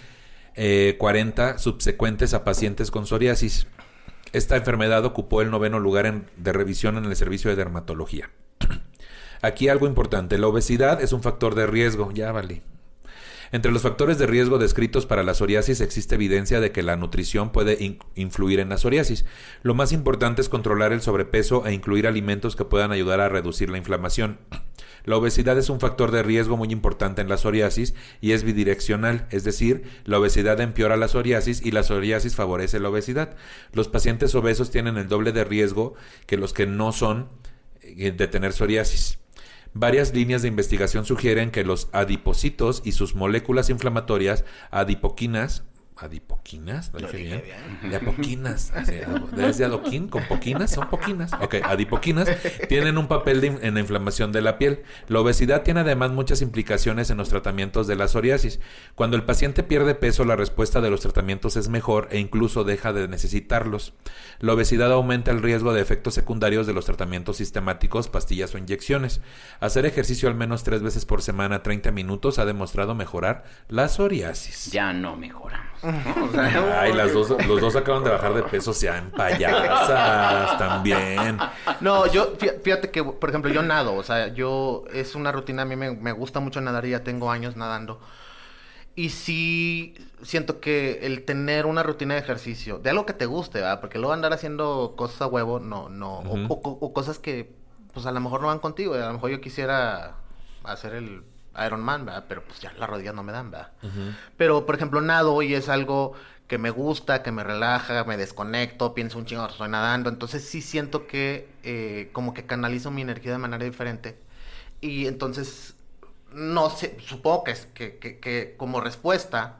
eh, 40 subsecuentes a pacientes con psoriasis. Esta enfermedad ocupó el noveno lugar en- de revisión en el servicio de dermatología. Aquí algo importante, la obesidad es un factor de riesgo, ya vale. Entre los factores de riesgo descritos para la psoriasis existe evidencia de que la nutrición puede in- influir en la psoriasis. Lo más importante es controlar el sobrepeso e incluir alimentos que puedan ayudar a reducir la inflamación. La obesidad es un factor de riesgo muy importante en la psoriasis y es bidireccional, es decir, la obesidad empeora la psoriasis y la psoriasis favorece la obesidad. Los pacientes obesos tienen el doble de riesgo que los que no son eh, de tener psoriasis. Varias líneas de investigación sugieren que los adipocitos y sus moléculas inflamatorias, adipoquinas, adipoquinas, ¿lo dije bien? De apoquinas, desde adoquín con poquinas, son poquinas. Ok, adipoquinas tienen un papel de en la inflamación de la piel. La obesidad tiene además muchas implicaciones en los tratamientos de la psoriasis. Cuando el paciente pierde peso, la respuesta de los tratamientos es mejor e incluso deja de necesitarlos. La obesidad aumenta el riesgo de efectos secundarios de los tratamientos sistemáticos, pastillas o inyecciones. Hacer ejercicio al menos tres veces por semana, 30 minutos, ha demostrado mejorar la psoriasis. Ya no mejoramos. ¿No? O sea, Ay, las dos, los dos acaban de bajar de peso, sean payasas también. No, yo, fí- fíjate que, por ejemplo, yo nado, o sea, yo, es una rutina, a mí me, me gusta mucho nadar y ya tengo años nadando. Y sí siento que el tener una rutina de ejercicio, de algo que te guste, ¿verdad? Porque luego andar haciendo cosas a huevo, no, no, o- o, o cosas que, pues a lo mejor no van contigo, y a lo mejor yo quisiera hacer el Iron Man, ¿verdad? Pero pues ya las rodillas no me dan, ¿verdad? Pero, por ejemplo, nado y es algo que me gusta, que me relaja, me desconecto, pienso un chingo, estoy nadando. Entonces sí siento que eh, como que canalizo mi energía de manera diferente. Y entonces, no sé, supongo que, que, que, que como respuesta,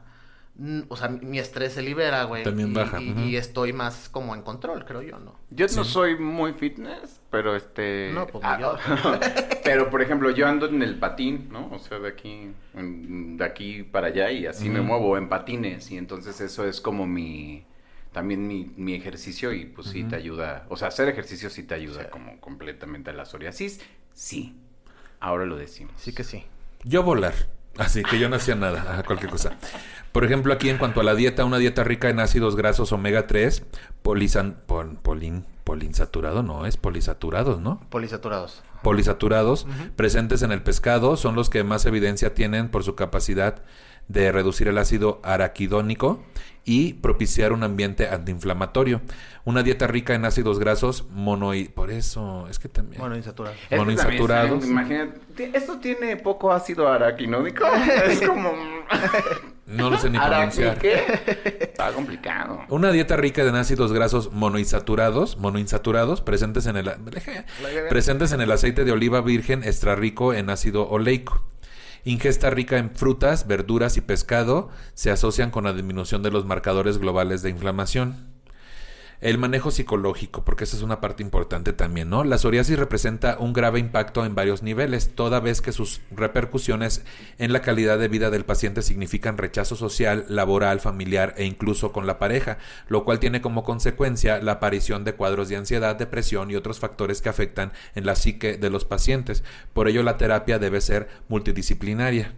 o sea, mi estrés se libera, güey. También y- baja, Y, estoy más como en control, creo yo, ¿no? Yo no soy muy fitness, pero este... No, pues, ah, yo. pero, por ejemplo, yo ando en el patín, ¿no? O sea, de aquí, de aquí para allá y así me muevo en patines. Y entonces eso es como mi... También mi, mi ejercicio y pues sí te ayuda. O sea, hacer ejercicio sí te ayuda Sí. como completamente a la psoriasis. Sí. Ahora lo decimos. Sí que sí. Yo volar. Así que yo no hacía nada, cualquier cosa. Por ejemplo, aquí en cuanto a la dieta, una dieta rica en ácidos grasos omega 3, polisan, pol- polin, polinsaturado, no, es polisaturados, ¿no? Polisaturados. Polisaturados presentes en el pescado son los que más evidencia tienen por su capacidad de reducir el ácido araquidónico y propiciar un ambiente antiinflamatorio. Una dieta rica en ácidos grasos monoí... Por eso, es que también... Este Monoinsaturados. también, Imagínate, esto tiene poco ácido araquinódico. es como... no lo sé ni ¿Araqui pronunciar. qué? Está complicado. Una dieta rica en ácidos grasos monoinsaturados, monoinsaturados presentes en el presentes en el aceite de oliva virgen extra rico en ácido oleico. Ingesta rica en frutas, verduras y pescado se asocian con la disminución de los marcadores globales de inflamación. El manejo psicológico, porque esa es una parte importante también, ¿no? La psoriasis representa un grave impacto en varios niveles, toda vez que sus repercusiones en la calidad de vida del paciente significan rechazo social, laboral, familiar e incluso con la pareja, lo cual tiene como consecuencia la aparición de cuadros de ansiedad, depresión y otros factores que afectan en la psique de los pacientes. Por ello, la terapia debe ser multidisciplinaria.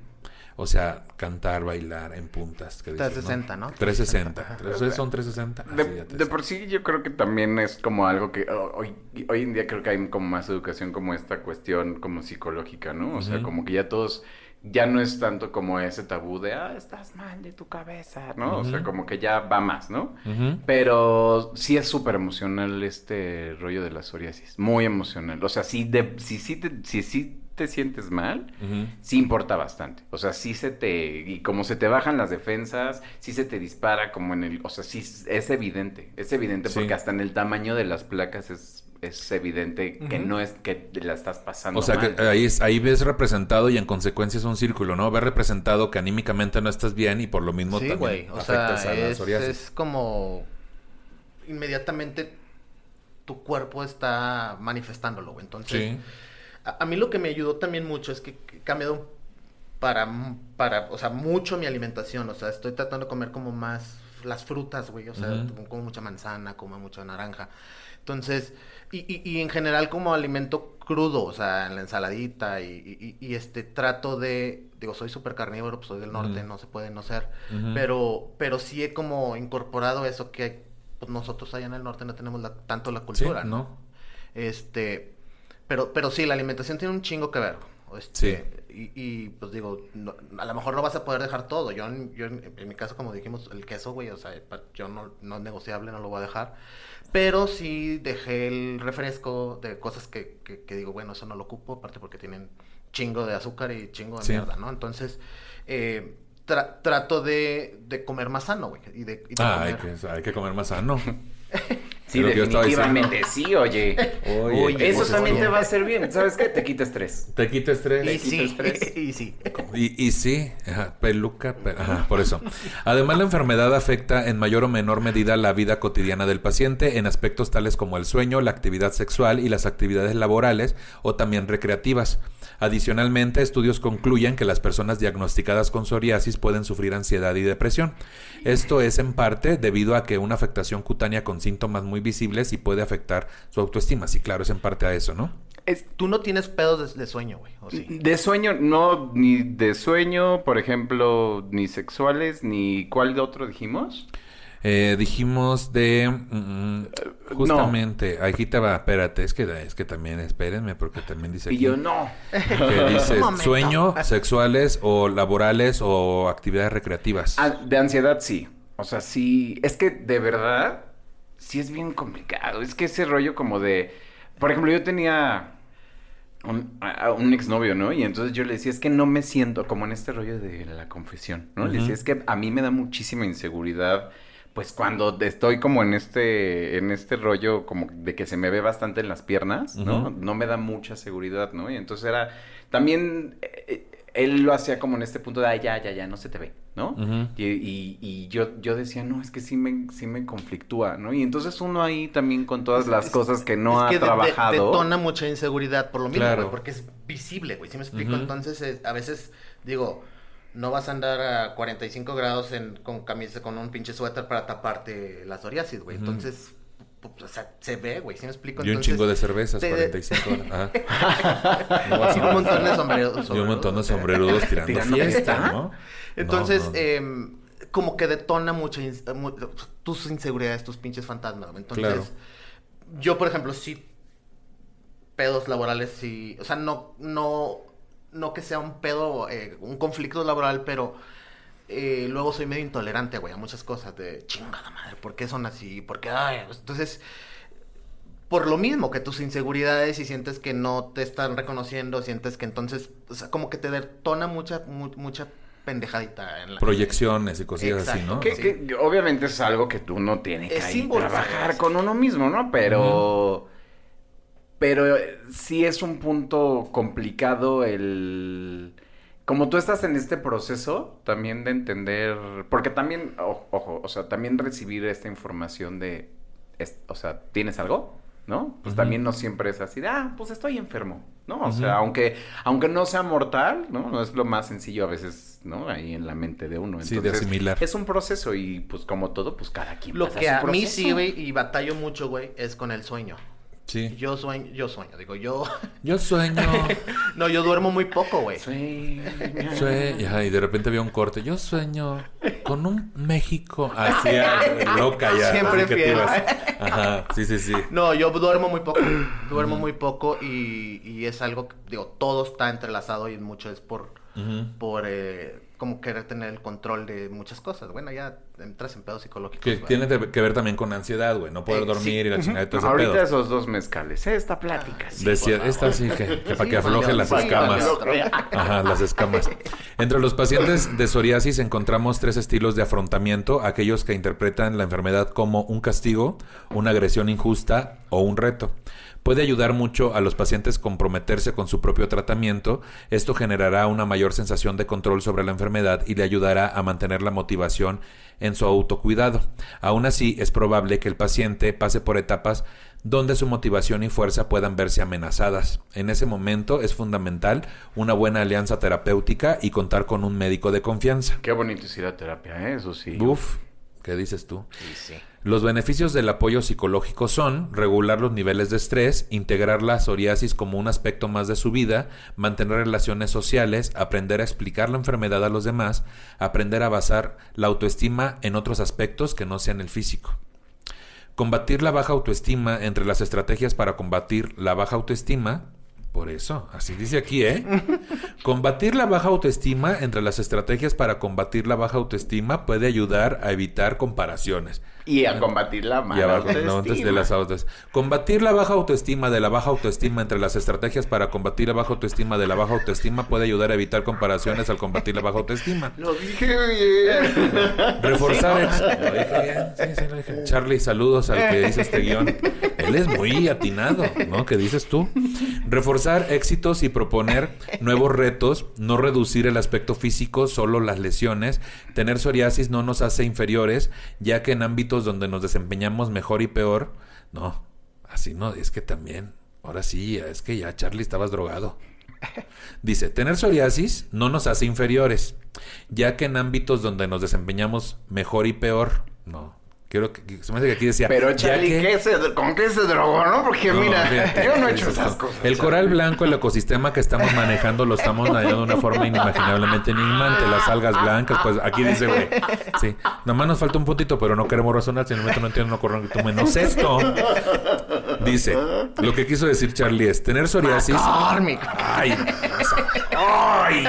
O sea, cantar, bailar en puntas. que dices, 360, ¿no? 360. Ajá. ¿Ustedes son 360? De, Así ya te de por sí yo creo que también es como algo que oh, hoy, hoy en día creo que hay como más educación como esta cuestión como psicológica, ¿no? O sea, como que ya todos, ya no es tanto como ese tabú de, ah, estás mal de tu cabeza, ¿no? O sea, como que ya va más, ¿no? Pero sí es súper emocional este rollo de la psoriasis, muy emocional. O sea, sí, de, si, sí te, si sí te sientes mal, sí importa bastante. O sea, sí se te. Y como se te bajan las defensas, sí se te dispara como en el. O sea, sí es evidente. Es evidente Sí. porque hasta en el tamaño de las placas es, es evidente que no es que la estás pasando. O sea, mal. que ahí, es- ahí ves representado y en consecuencia es un círculo, ¿no? Ves representado que anímicamente no estás bien y por lo mismo Sí, también güey. O sea, afectas a la es, psoriasis. es como inmediatamente tu cuerpo está manifestándolo, güey. Entonces, Sí. A, a mí lo que me ayudó también mucho es que he cambiado para, para, o sea, mucho mi alimentación. O sea, estoy tratando de comer como más las frutas, güey. O sea, como mucha manzana, como mucha naranja. Entonces, y, y, y en general como alimento crudo, o sea, en la ensaladita y, este trato de, digo, soy súper carnívoro, pues soy del norte, no se puede no ser, pero, pero sí he como incorporado eso que pues, nosotros allá en el norte no tenemos la- tanto la Sí, cultura, ¿no? ¿no? Este, pero, pero sí, la alimentación tiene un chingo que ver. Este, y, y, pues digo, no- a lo mejor no vas a poder dejar todo. Yo, yo en, en mi caso, como dijimos, el queso, güey, o sea, yo no, no es negociable, no lo voy a dejar. Pero sí dejé el refresco de cosas que, que, que digo, bueno, eso no lo ocupo, aparte porque tienen chingo de azúcar y chingo de Sí. mierda, ¿no? Entonces, eh, tra- trato de, de comer más sano, güey. Y de, y de Ah, hay comer- que, hay que comer más sano. Sí, definitivamente sí, oye. Oye, Eso pues, también es te va a hacer bien. ¿Sabes qué? Te quita estrés. Te quita estrés. Y quita sí, estrés. y sí. Y, y sí, ajá, peluca, pe- ajá, por eso. Además, la enfermedad afecta en mayor o menor medida la vida cotidiana del paciente en aspectos tales como el sueño, la actividad sexual y las actividades laborales o también recreativas. Adicionalmente, estudios concluyen que las personas diagnosticadas con psoriasis pueden sufrir ansiedad y depresión. Esto es en parte debido a que una afectación cutánea con síntomas muy visibles y puede afectar su autoestima. Sí, claro, es en parte a eso, ¿no? Es, Tú no tienes pedos de, de sueño, güey, ¿o sí? De sueño, no, ni de sueño, por ejemplo, ni sexuales, ni cuál de otro dijimos. Eh, dijimos de mm, justamente, aquí te va, espérate, es que es que también espérenme porque también dice Y aquí yo no. que dice sueño, sexuales o laborales o actividades recreativas. Ah, de ansiedad sí. O sea, sí. Es que de verdad, sí es bien complicado. Es que ese rollo como de. Por ejemplo, yo tenía un, a- a un exnovio, ¿no? Y entonces yo le decía, es que no me siento como en este rollo de la confesión, ¿no? Le decía, es que a mí me da muchísima inseguridad. Pues cuando estoy como en este, en este rollo como de que se me ve bastante en las piernas, ¿no? No me da mucha seguridad, ¿no? Y entonces era, también eh, eh, él lo hacía como en este punto de, "Ay, ya, ya, ya, no se te ve, ¿no? Y, y- y yo, yo decía, no, es que sí me, sí me conflictúa, ¿no? Y entonces uno ahí también con todas las Es- cosas que no es ha que de- de- trabajado. detona mucha inseguridad por lo mismo, Claro. güey, porque es visible, güey, ¿sí me explico? Entonces, eh, a veces, digo, no vas a andar a 45 grados en, con camisa, con un pinche suéter para taparte la psoriasis, güey. Entonces, o sea, se ve, güey, ¿sí me explico? y un chingo de cervezas, te- 45 horas. No vas y un montón de sombreros. Y un montón de sombrerudos tirando, ¿Tirando fiesta? ¿no? Entonces, No, no. em, como que detona mucha mu- tus inseguridades, tus pinches fantasmas. Entonces, Claro. yo, por ejemplo, sí pedos laborales, sí, o sea, no, no, no que sea un pedo, eh, un conflicto laboral, pero eh, luego soy medio intolerante, güey, a muchas cosas de chingada madre, ¿por qué son así? ¿Por qué? Ay, entonces, por lo mismo que tus inseguridades y sientes que no te están reconociendo, sientes que entonces, o sea, como que te detona mucha, mu- mucha pendejadita en la Proyecciones y cosillas así. ¿no? Que, Sí. que obviamente es algo que tú no tienes que Es ahí símbolo, trabajar con uno mismo, ¿no? Pero... Pero eh, sí es un punto complicado el... Como tú estás en este proceso, también de entender... Porque también, o- ojo, o sea, también recibir esta información de... es- o sea, ¿tienes algo? ¿No? Pues también no siempre es así de, ah, pues estoy enfermo, ¿no? O sea, aunque, aunque no sea mortal, ¿no? No es lo más sencillo a veces, ¿no? Ahí en la mente de uno. Sí, de Entonces, asimilar. es un proceso y pues como todo, pues cada quien Lo pasa que su a mí sí, güey, y batallo mucho, güey, es con el sueño. Sí. Yo sueño, yo sueño, digo, yo... Yo sueño. no, yo duermo muy poco, güey. Sueño, y de repente veo un corte. Yo sueño con un México así ah, loca ya. Siempre fiel. Ajá, sí, sí, sí. No, yo duermo muy poco, duermo muy poco y, y es algo que, digo, todo está entrelazado y mucho es por, por eh, como querer tener el control de muchas cosas. Bueno, ya entras en pedos psicológicos. Que tiene que ver también con ansiedad, güey. No poder Eh, dormir sí. y la chingada de todo ese Ahorita pedo. esos dos mezcales, esta plática. sí, Decía, esta sí, que, que para Sí, que afloje las escamas. Ajá, las escamas. Entre los pacientes de psoriasis encontramos tres estilos de afrontamiento, aquellos que interpretan la enfermedad como un castigo, una agresión injusta o un reto. Puede ayudar mucho a los pacientes comprometerse con su propio tratamiento. Esto generará una mayor sensación de control sobre la enfermedad y le ayudará a mantener la motivación en su autocuidado. Aún así, es probable que el paciente pase por etapas donde su motivación y fuerza puedan verse amenazadas. En ese momento es fundamental una buena alianza terapéutica y contar con un médico de confianza. Qué bonito es ir a terapia, ¿eh? eso sí. Uf, ¿qué dices tú? Sí, sí. Los beneficios del apoyo psicológico son regular los niveles de estrés, integrar la psoriasis como un aspecto más de su vida, mantener relaciones sociales, aprender a explicar la enfermedad a los demás, aprender a basar la autoestima en otros aspectos que no sean el físico. Combatir la baja autoestima entre las estrategias para combatir la baja autoestima. Por eso, así dice aquí, ¿eh? Combatir la baja autoestima entre las estrategias para combatir la baja autoestima puede ayudar a evitar comparaciones. Y a combatir la mala abajo, no, antes autoestima. de las autos. Combatir la baja autoestima de la baja autoestima entre las estrategias para combatir la baja autoestima de la baja autoestima puede ayudar a evitar comparaciones al combatir la baja autoestima. Lo dije bien. Reforzar. Lo dije bien, sí, sí, lo dije. Charlie, saludos al que hizo este guion. Él es muy atinado, ¿no? ¿Qué dices tú? Reforzar éxitos y proponer nuevos retos, no reducir el aspecto físico, solo las lesiones. Tener psoriasis no nos hace inferiores, ya que en ámbitos donde nos desempeñamos mejor y peor, no, así no, es que también, ahora sí, es que ya Charlie estabas drogado. Dice, tener psoriasis no nos hace inferiores, ya que en ámbitos donde nos desempeñamos mejor y peor, no. Quiero que, que- se me hace que aquí decía. Pero Charlie, que- ¿qué se, ¿con qué se drogó, no? Porque no, mira, fíjate, yo no he ¿qué hecho esas cosas. El coral blanco, el ecosistema que estamos manejando, lo estamos manejando de una forma inimaginablemente enigmante. Las algas blancas, pues aquí dice, güey. Sí, nomás nos falta un puntito, pero no queremos razonar. Si en el momento no entiendo, no corro tú menos esto. Dice, lo que quiso decir Charlie es tener psoriasis. McCormick. Ay, ay.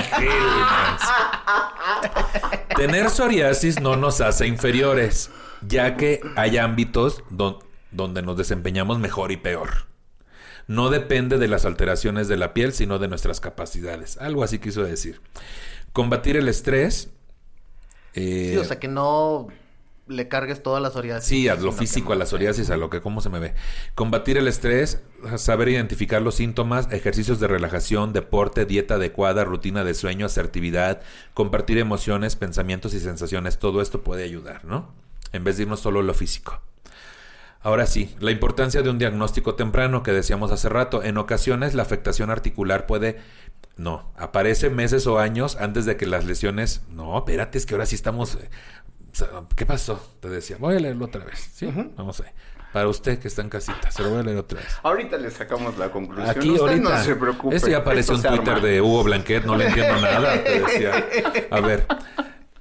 Tener psoriasis no nos hace inferiores, ya que hay ámbitos don- donde nos desempeñamos mejor y peor. No depende de las alteraciones de la piel, sino de nuestras capacidades. Algo así quiso decir. Combatir el estrés. eh, Sí, o sea, que no le cargues toda la psoriasis. Sí, a lo físico, a la psoriasis, a lo que cómo se me ve. Combatir el estrés, saber identificar los síntomas, ejercicios de relajación, deporte, dieta adecuada, rutina de sueño, asertividad, compartir emociones, pensamientos y sensaciones, todo esto puede ayudar, ¿no? En vez de irnos solo a lo físico. Ahora sí, la importancia de un diagnóstico temprano que decíamos hace rato. En ocasiones la afectación articular puede... No, aparece meses o años antes de que las lesiones... No, espérate, es que ahora sí estamos... eh, ¿Qué pasó? Te decía, voy a leerlo otra vez. Sí, vamos a ver. Para usted que está en casita, se lo voy a leer otra vez. Ahorita le sacamos la conclusión. Aquí Usted ahorita. no se preocupe. Este ya apareció se Twitter arma. de Hugo Blanquet, no le entiendo nada. Te decía. A ver.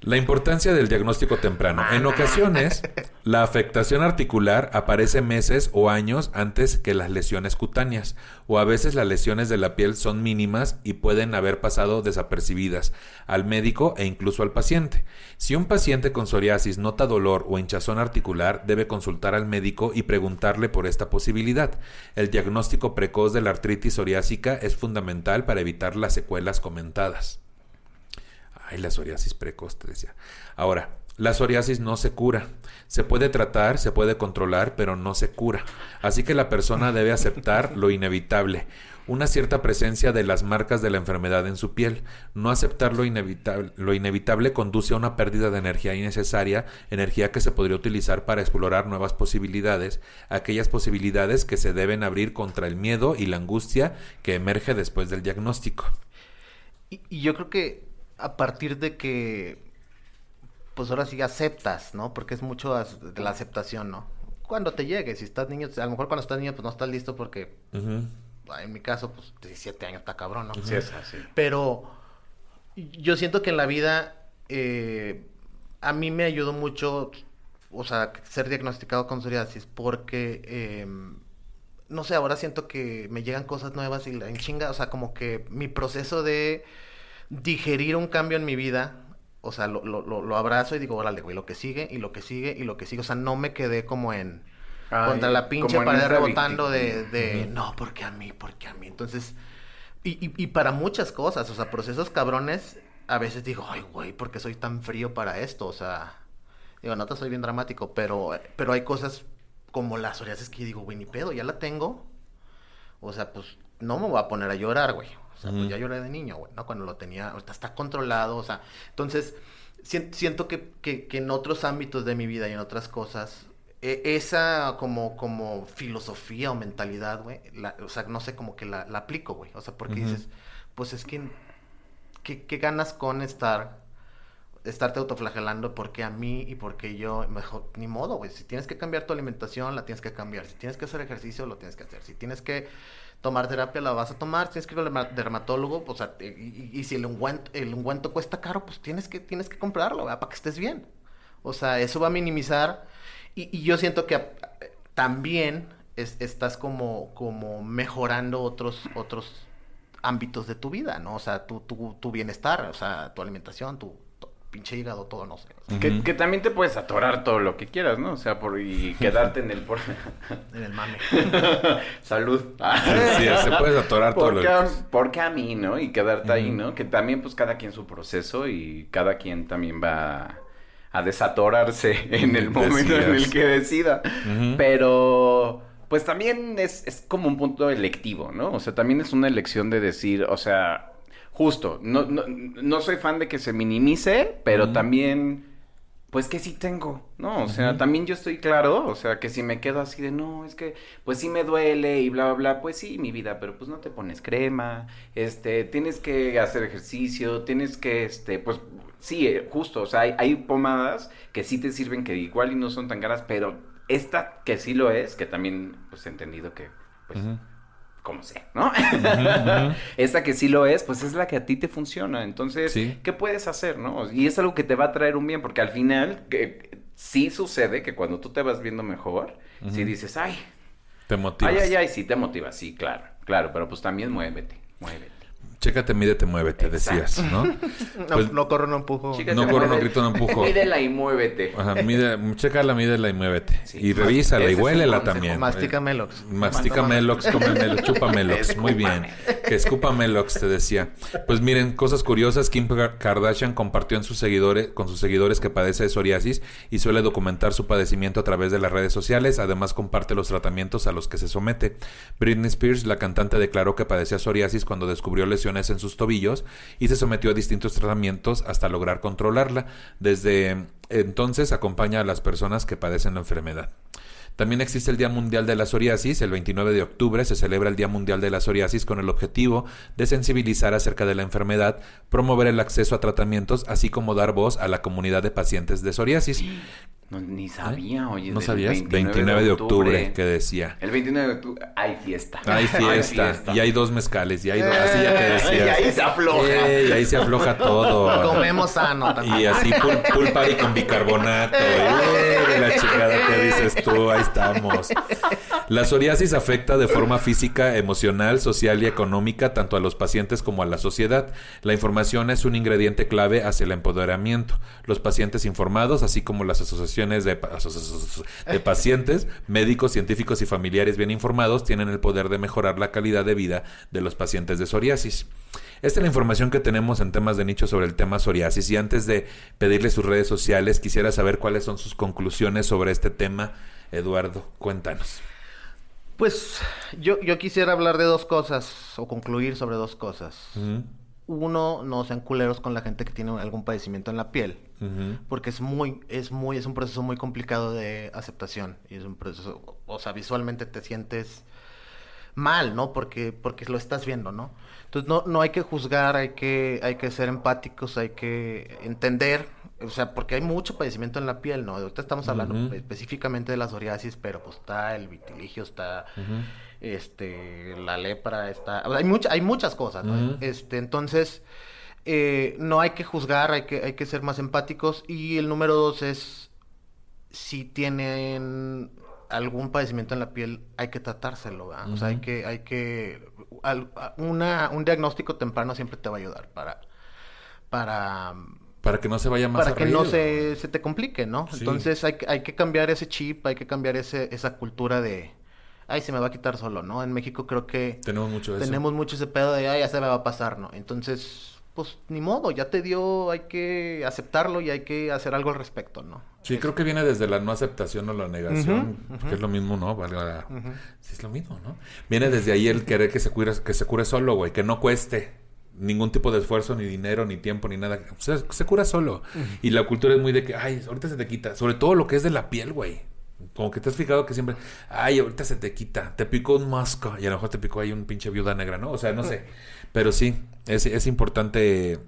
La importancia del diagnóstico temprano. En ocasiones, la afectación articular aparece meses o años antes que las lesiones cutáneas, o a veces las lesiones de la piel son mínimas y pueden haber pasado desapercibidas al médico e incluso al paciente. Si un paciente con psoriasis nota dolor o hinchazón articular, debe consultar al médico y preguntarle por esta posibilidad. El diagnóstico precoz de la artritis psoriásica es fundamental para evitar las secuelas comentadas. La psoriasis precoz, decía. Ahora, la psoriasis no se cura. Se puede tratar, se puede controlar, pero no se cura. Así que la persona debe aceptar lo inevitable, una cierta presencia de las marcas de la enfermedad en su piel. No aceptar lo inevitable, lo inevitable conduce a una pérdida de energía innecesaria, energía que se podría utilizar para explorar nuevas posibilidades, aquellas posibilidades que se deben abrir contra el miedo y la angustia que emerge después del diagnóstico. Y yo creo que a partir de que, pues ahora sí aceptas, ¿no? Porque es mucho de la aceptación, ¿no? Cuando te llegue, si estás niño, a lo mejor cuando estás niño, pues no estás listo porque, en mi caso, pues 17 años está cabrón, ¿no? Sí, es así. Pero yo siento que en la vida eh, a mí me ayudó mucho, o sea, ser diagnosticado con psoriasis porque, eh, no sé, ahora siento que me llegan cosas nuevas y la en chinga, o sea, como que mi proceso de digerir un cambio en mi vida, o sea, lo, lo, lo, abrazo y digo, órale, güey, lo que sigue y lo que sigue y lo que sigue, o sea, no me quedé como en Ay, contra la pinche pared rebotando de, de no, porque a mí, porque a mí. Entonces, y, y, y para muchas cosas, o sea, procesos cabrones, a veces digo, ay, güey, ¿por qué soy tan frío para esto? O sea, digo, no te soy bien dramático, pero, pero hay cosas como la psoriasis que yo digo, güey, ni pedo, ya la tengo. O sea, pues no me voy a poner a llorar, güey. O sea, pues ya lloré de niño, güey, ¿no? Cuando lo tenía, ahorita está controlado, o sea, entonces, sien- siento que, que, que en otros ámbitos de mi vida y en otras cosas, e- esa como, como filosofía o mentalidad, güey, la- o sea, no sé, como que la, la aplico, güey. O sea, porque dices, pues es que, ¿qué, qué ganas con estar, estarte autoflagelando porque a mí y porque yo, mejor, ni modo, güey. Si tienes que cambiar tu alimentación, la tienes que cambiar. Si tienes que hacer ejercicio, lo tienes que hacer. Si tienes que tomar terapia, la vas a tomar. Tienes que ir al derma- dermatólogo, pues, y, si el ungüento, el ungüento cuesta caro, pues tienes que, tienes que comprarlo. Para que estés bien. O sea, eso va a minimizar. Y, yo siento que a- también es- estás como, como mejorando otros, otros ámbitos de tu vida, ¿no? O sea, tu, tu, tu bienestar, o sea, tu alimentación, tu pinche hígado, todo, no sé. Que, también te puedes atorar todo lo que quieras, ¿no? O sea, por y quedarte en el por... en el mame. Salud. Sí, se puede atorar todo lo que quieras. porque a mí, ¿no? Y quedarte ahí. ¿no? Que también, pues, cada quien su proceso y cada quien también va a, desatorarse en el momento en el que decida. Pero, pues, también es, es como un punto electivo, ¿no? O sea, también es una elección de decir, o sea, justo, no, no, no soy fan de que se minimice, pero también... Pues que sí tengo, ¿no? O sea, también yo estoy claro, o sea, que si me quedo así de, no, es que, pues sí me duele y bla, bla, bla, pues sí, mi vida, pero pues no te pones crema, este, tienes que hacer ejercicio, tienes que, este, pues, sí, eh, justo, o sea, hay, hay pomadas que sí te sirven, que igual y no son tan caras, pero esta que sí lo es, que también, pues, he entendido que, pues. Como sea, ¿no? ujú. Esta que sí lo es, pues es la que a ti te funciona. Entonces, Sí. ¿qué puedes hacer, no? Y es algo que te va a traer un bien, porque al final que, sí sucede que cuando tú te vas viendo mejor, si Ujú. dices, ay, Te motivas. ay, ay, ay, sí te motiva, sí, claro, claro, pero pues también muévete, muévete. Chécate, mídete, muévete, Exacto. decías, ¿no? No, Pues- no corro, no empujo. No corro, no grito, no empujo. Mídela y muévete. Ajá, mide, chécala, mídela y muévete. Sí. y revísala Ese y huélela también. Mastica Melox. Mastica Melox, come Melox, chupa Melox. Muy bien. Que escupa Melox, te decía. Pues miren, cosas curiosas. Kim Ka- Kardashian compartió en sus seguidores, con sus seguidores que padece de psoriasis y suele documentar su padecimiento a través de las redes sociales. Además, comparte los tratamientos a los que se somete. Britney Spears, la cantante, declaró que padecía psoriasis cuando descubrió lesiones en sus tobillos y se sometió a distintos tratamientos hasta lograr controlarla. Desde entonces acompaña a las personas que padecen la enfermedad. También existe el Día Mundial de la Psoriasis. El 29 de octubre se celebra el Día Mundial de la Psoriasis con el objetivo de sensibilizar acerca de la enfermedad, promover el acceso a tratamientos, así como dar voz a la comunidad de pacientes de psoriasis. No, ni sabía, oye. ¿Eh? ¿No sabías? 29, de octubre, que decía. El 29 de octubre hay fiesta. Hay fiesta, y hay dos mezcales, y hay dos, así ya que Eh, decías. y ahí se afloja. Eh, y ahí se afloja todo. Comemos sano también. Y así pul pulpari con bicarbonato. ¡Eh! la chingada que dices tú, ahí estamos. La psoriasis afecta de forma física, emocional, social y económica tanto a los pacientes como a la sociedad. La información es un ingrediente clave hacia el empoderamiento. Los pacientes informados, así como las asociaciones de, pacientes, médicos, científicos y familiares bien informados, tienen el poder de mejorar la calidad de vida de los pacientes de psoriasis. Esta es la información que tenemos en temas de nicho sobre el tema psoriasis y antes de pedirle sus redes sociales quisiera saber cuáles son sus conclusiones sobre este tema. Eduardo, cuéntanos. Pues yo, yo quisiera hablar de dos cosas o concluir sobre dos cosas. Ujú, Uno, no sean culeros con la gente que tiene algún padecimiento en la piel. Porque es muy, es muy, es un proceso muy complicado de aceptación. Y es un proceso, o sea, visualmente te sientes mal, ¿no? Porque, porque lo estás viendo, ¿no? Entonces no, no hay que juzgar, hay que, hay que ser empáticos, hay que entender, o sea, porque hay mucho padecimiento en la piel, ¿no? Ahorita estamos hablando específicamente de la psoriasis, pero pues está el vitiligio, está. Este la lepra está hay mucha, hay muchas cosas ¿no? Este entonces eh, no hay que juzgar hay que hay que ser más empáticos y el número dos es si tienen algún padecimiento en la piel hay que tratárselo ¿verdad? o sea hay que hay que al- una un diagnóstico temprano siempre te va a ayudar para para Para que no se vaya más para que no se, se te complique, ¿no? Sí. Entonces hay, que- hay que cambiar ese chip, hay que cambiar ese, esa cultura de, ay, se me va a quitar solo, ¿no? En México creo que Tenemos mucho de eso. tenemos mucho ese pedo de, ay, ya se me va a pasar, ¿no? Entonces, pues ni modo, ya te dio, hay que aceptarlo y hay que hacer algo al respecto, ¿no? Sí, creo que viene desde la no aceptación o la negación, que es lo mismo, ¿no? Valga. Sí, es lo mismo, ¿no? Viene desde ahí el querer que se cure, que se cure solo, güey, que no cueste ningún tipo de esfuerzo, ni dinero, ni tiempo, ni nada. Se, se cura solo. Y la cultura es muy de que, ay, ahorita se te quita. Sobre todo lo que es de la piel, güey. Como que te has fijado que siempre, ay, ahorita se te quita, te picó un mosco y a lo mejor te picó ahí un pinche viuda negra, ¿no? O sea, no sé. Pero sí, es, es importante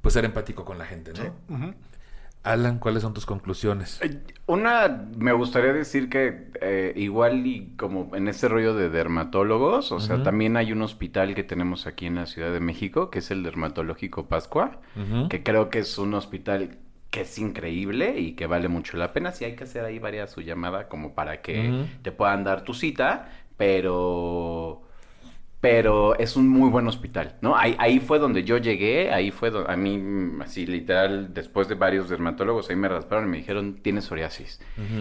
pues ser empático con la gente, ¿no? Alan, ¿cuáles son tus conclusiones? Eh, una, me gustaría decir que eh, igual y como en este rollo de dermatólogos, o sea, también hay un hospital que tenemos aquí en la Ciudad de México, que es el Dermatológico Pascua, que creo que es un hospital que es increíble y que vale mucho la pena. Si hay que hacer ahí varias su llamada como para que te puedan dar tu cita, pero pero es un muy buen hospital, ¿no? Ahí, ahí fue donde yo llegué, ahí fue donde a mí, así literal, después de varios dermatólogos, ahí me rasparon y me dijeron, tienes psoriasis.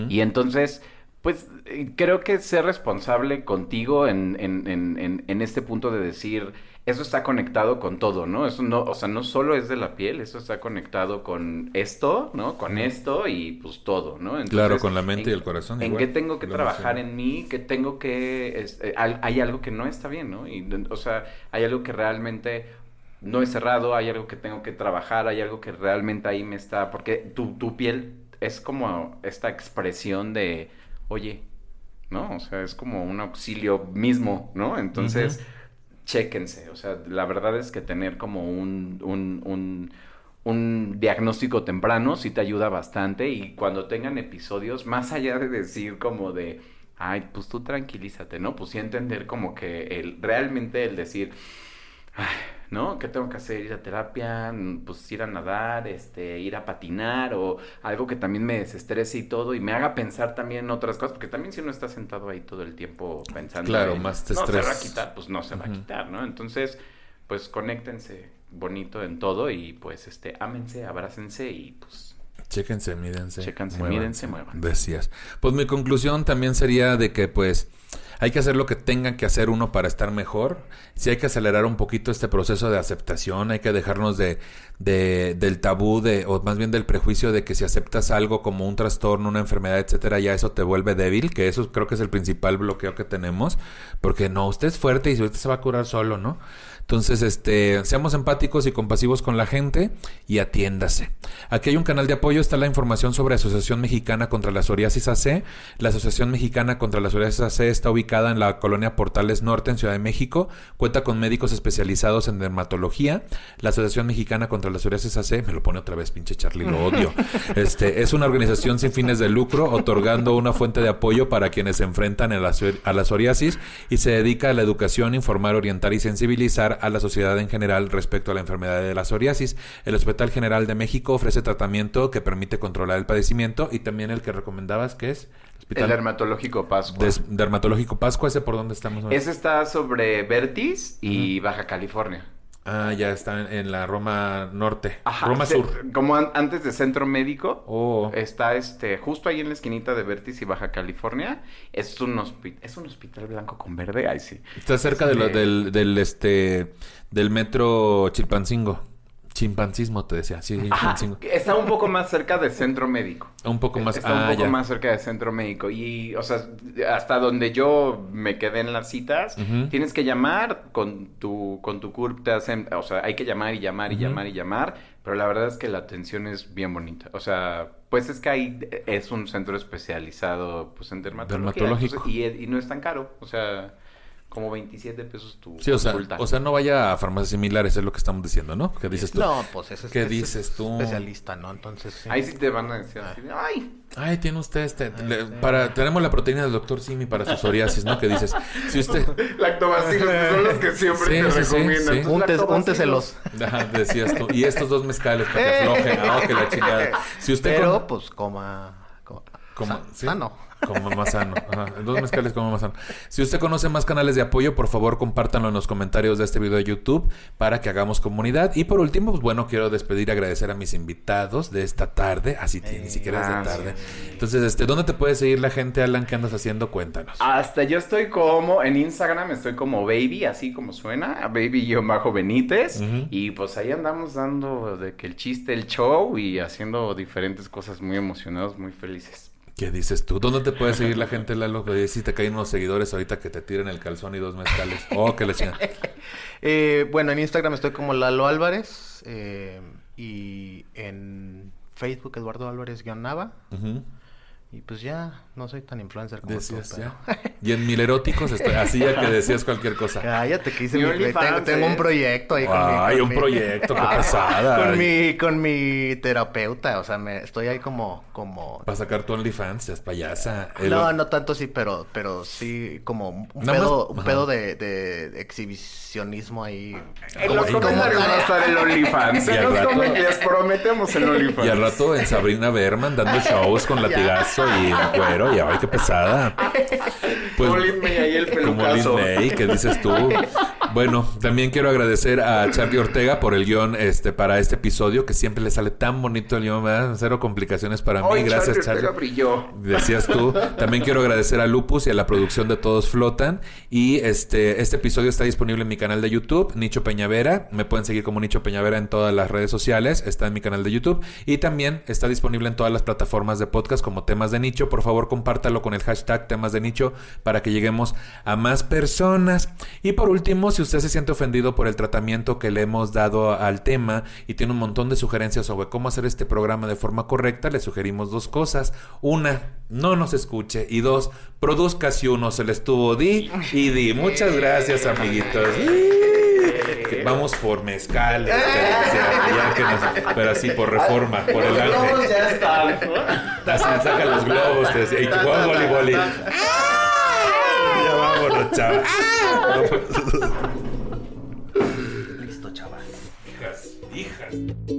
Y entonces, pues eh, creo que ser responsable contigo en, en, en, en este punto de decir, eso está conectado con todo, ¿no? Eso no, o sea, no solo es de la piel, eso está conectado con esto, ¿no? Con esto y pues todo, ¿no? claro, con la mente y el corazón. ¿En qué tengo que trabajar en mí? ¿Qué tengo que... Eh, hay algo que no está bien, ¿no? Y, o sea, hay algo que realmente no es cerrado, hay algo que tengo que trabajar, hay algo que realmente ahí me está... Porque tu, tu piel es como esta expresión de, oye, ¿no? O sea, es como un auxilio mismo, ¿no? Entonces chéquense. O sea, la verdad es que tener como un, un, un, un, diagnóstico temprano sí te ayuda bastante y cuando tengan episodios, más allá de decir como de, ay, pues tú tranquilízate, ¿no? Pues sí entender como que el, realmente el decir, ay, ¿no? ¿Qué tengo que hacer? Ir a terapia, pues ir a nadar, este, ir a patinar o algo que también me desestrese y todo y me haga pensar también en otras cosas, porque también si uno está sentado ahí todo el tiempo pensando claro, más te no se va a quitar, pues no se va a quitar, ¿no? Entonces, pues conéctense bonito en todo y pues este, ámense, abrácense y pues Chéquense, mídense. Chéquense, mídense, muevan. Decías. Pues mi conclusión también sería de que pues hay que hacer lo que tenga que hacer uno para estar mejor. Si hay que acelerar un poquito este proceso de aceptación, hay que dejarnos de, de, del tabú de, o más bien del prejuicio de que si aceptas algo como un trastorno, una enfermedad, etcétera, ya eso te vuelve débil, que eso creo que es el principal bloqueo que tenemos, porque no, usted es fuerte y usted se va a curar solo, ¿no? Entonces, este, seamos empáticos y compasivos con la gente y atiéndase. Aquí hay un canal de apoyo, está la información sobre Asociación Mexicana contra la Psoriasis AC. La Asociación Mexicana contra la Psoriasis AC está ubicada en la colonia Portales Norte, en Ciudad de México. Cuenta con médicos especializados en dermatología. La Asociación Mexicana contra la Psoriasis AC, me lo pone otra vez, pinche Charlie, lo odio. Este, es una organización sin fines de lucro, otorgando una fuente de apoyo para quienes se enfrentan a la, a la psoriasis y se dedica a la educación, informar, orientar y sensibilizar a la sociedad en general respecto a la enfermedad de la psoriasis. El Hospital General de México ofrece tratamiento que permite controlar el padecimiento y también el que recomendabas que es el dermatológico Pascua. dermatológico Pascua, ese por dónde estamos. Ese está sobre Vertis y Baja California. Ah, ya está en, la Roma Norte. Roma Sur. Como antes de Centro Médico. Oh. Está este, justo ahí en la esquinita de Vertis y Baja California. Es un, es un hospital blanco con verde. Ahí sí. Está cerca de lo, del, del, este, del metro Chilpancingo. Chimpancismo, te decía. Sí, está un poco más cerca del centro médico. Un poco más. Está un ah, poco más cerca del centro médico. Y, o sea, hasta donde yo me quedé en las citas, tienes que llamar con tu, con tu CURP, te hacen, o sea, hay que llamar y llamar y llamar y llamar, pero la verdad es que la atención es bien bonita. O sea, pues es que ahí es un centro especializado, pues, en dermatología. Dermatológico. y, y no es tan caro. O sea como 27 pesos tu Sí, o sea, o sea, no vaya a farmacias similares, es lo que estamos diciendo, ¿no? ¿Qué dices tú? No, pues eso es ¿Qué dices tú? especialista, ¿no? Entonces, Ahí sí te van a decir así, ay. Ay, tiene usted este, para tenemos la proteína del doctor Simi para su psoriasis, ¿no? Que dices, si usted lactobacilos que son los que siempre te sí, recomiendan. únteselos. Ajá, decías tú. Y estos dos mezcales para que aflojen, ¿no? Que la chingada. Si usted Pero pues coma, coma, coma sano. Como más sano. Dos mezcales como más sano. Si usted conoce más canales de apoyo, por favor, compártanlo en los comentarios de este video de YouTube para que hagamos comunidad. Y por último, pues bueno, quiero despedir y agradecer a mis invitados de esta tarde. Así ah, ni siquiera es de tarde. Entonces, este, ¿dónde te puede seguir la gente, Alan? ¿Qué andas haciendo? Cuéntanos. Hasta yo estoy como en Instagram, estoy como baby, así como suena, baby-benítez. Y pues ahí andamos dando de que el chiste, el show y haciendo diferentes cosas muy emocionados, muy felices. ¿Qué dices tú? ¿Dónde te puede seguir la gente, Lalo? Si te caen unos seguidores ahorita que te tiren el calzón y dos mezcales. Oh, qué le eh, Bueno, en Instagram estoy como Lalo Álvarez. Eh, y en Facebook, Eduardo Álvarez-Nava. Y pues ya, no soy tan influencer como Decías tú. pero- ya. Y en mil eróticos estoy así ya que decías cualquier cosa. Cállate, que hice Mi Tengo, tengo ¿eh? un proyecto ahí con mi... Ay, con un mi- proyecto, qué pesada. Con mi, con mi terapeuta, o sea, me, estoy ahí como... como... Para sacar tu OnlyFans, seas payasa. El- No, no tanto así, pero, pero sí como un Nada pedo, más- un pedo de, de exhibicionismo ahí. En los comentarios va a estar el OnlyFans. Y al En los rato- les prometemos el OnlyFans. Y al rato en Sabrina Berman dando shows con latigazo y en cuero. Y ay, qué pesada. Pues, Como Lin May ahí el como pelucazo. May, ¿qué dices tú? Bueno, también quiero agradecer a Charlie Ortega por el guion este, para este episodio, que siempre le sale tan bonito el guion, ¿verdad? Cero complicaciones para mí. Gracias, Charlie Charlie. Ortega brilló. Decías tú. También quiero agradecer a Lupus y a la producción de Todos Flotan. Y este, este episodio está disponible en mi canal de YouTube, Nicho Peñavera. Me pueden seguir como Nicho Peñavera en todas las redes sociales. Está en mi canal de YouTube. Y también está disponible en todas las plataformas de podcast como Temas de Nicho. Por favor, compártalo con el hashtag Temas de Nicho para que lleguemos a más personas. Y por último, si usted se siente ofendido por el tratamiento que le hemos dado al tema y tiene un montón de sugerencias sobre cómo hacer este programa de forma correcta, le sugerimos dos cosas. Una, no nos escuche. Y dos, produzca si uno se le estuvo di y di. Muchas gracias, amiguitos. Que Vamos por mezcal, este, ya- ya que nos- pero así por reforma, por el ángel. ya están. Así saca los globos, te decía, y jugamos voleibol. y- Ya vámonos, chaval. podcast.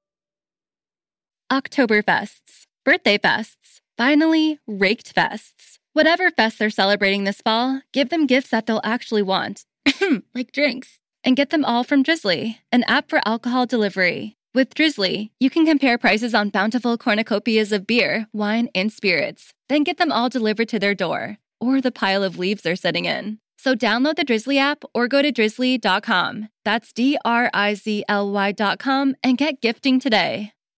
Oktoberfests, birthday fests, finally, raked fests. Whatever fest they're celebrating this fall, give them gifts that they'll actually want, like drinks. And get them all from Drizzly, an app for alcohol delivery. With Drizzly, you can compare prices on bountiful cornucopias of beer, wine, and spirits, then get them all delivered to their door or the pile of leaves they're sitting in. So download the Drizzly app or go to drizzly.com. That's D R I Z L Y.com and get gifting today.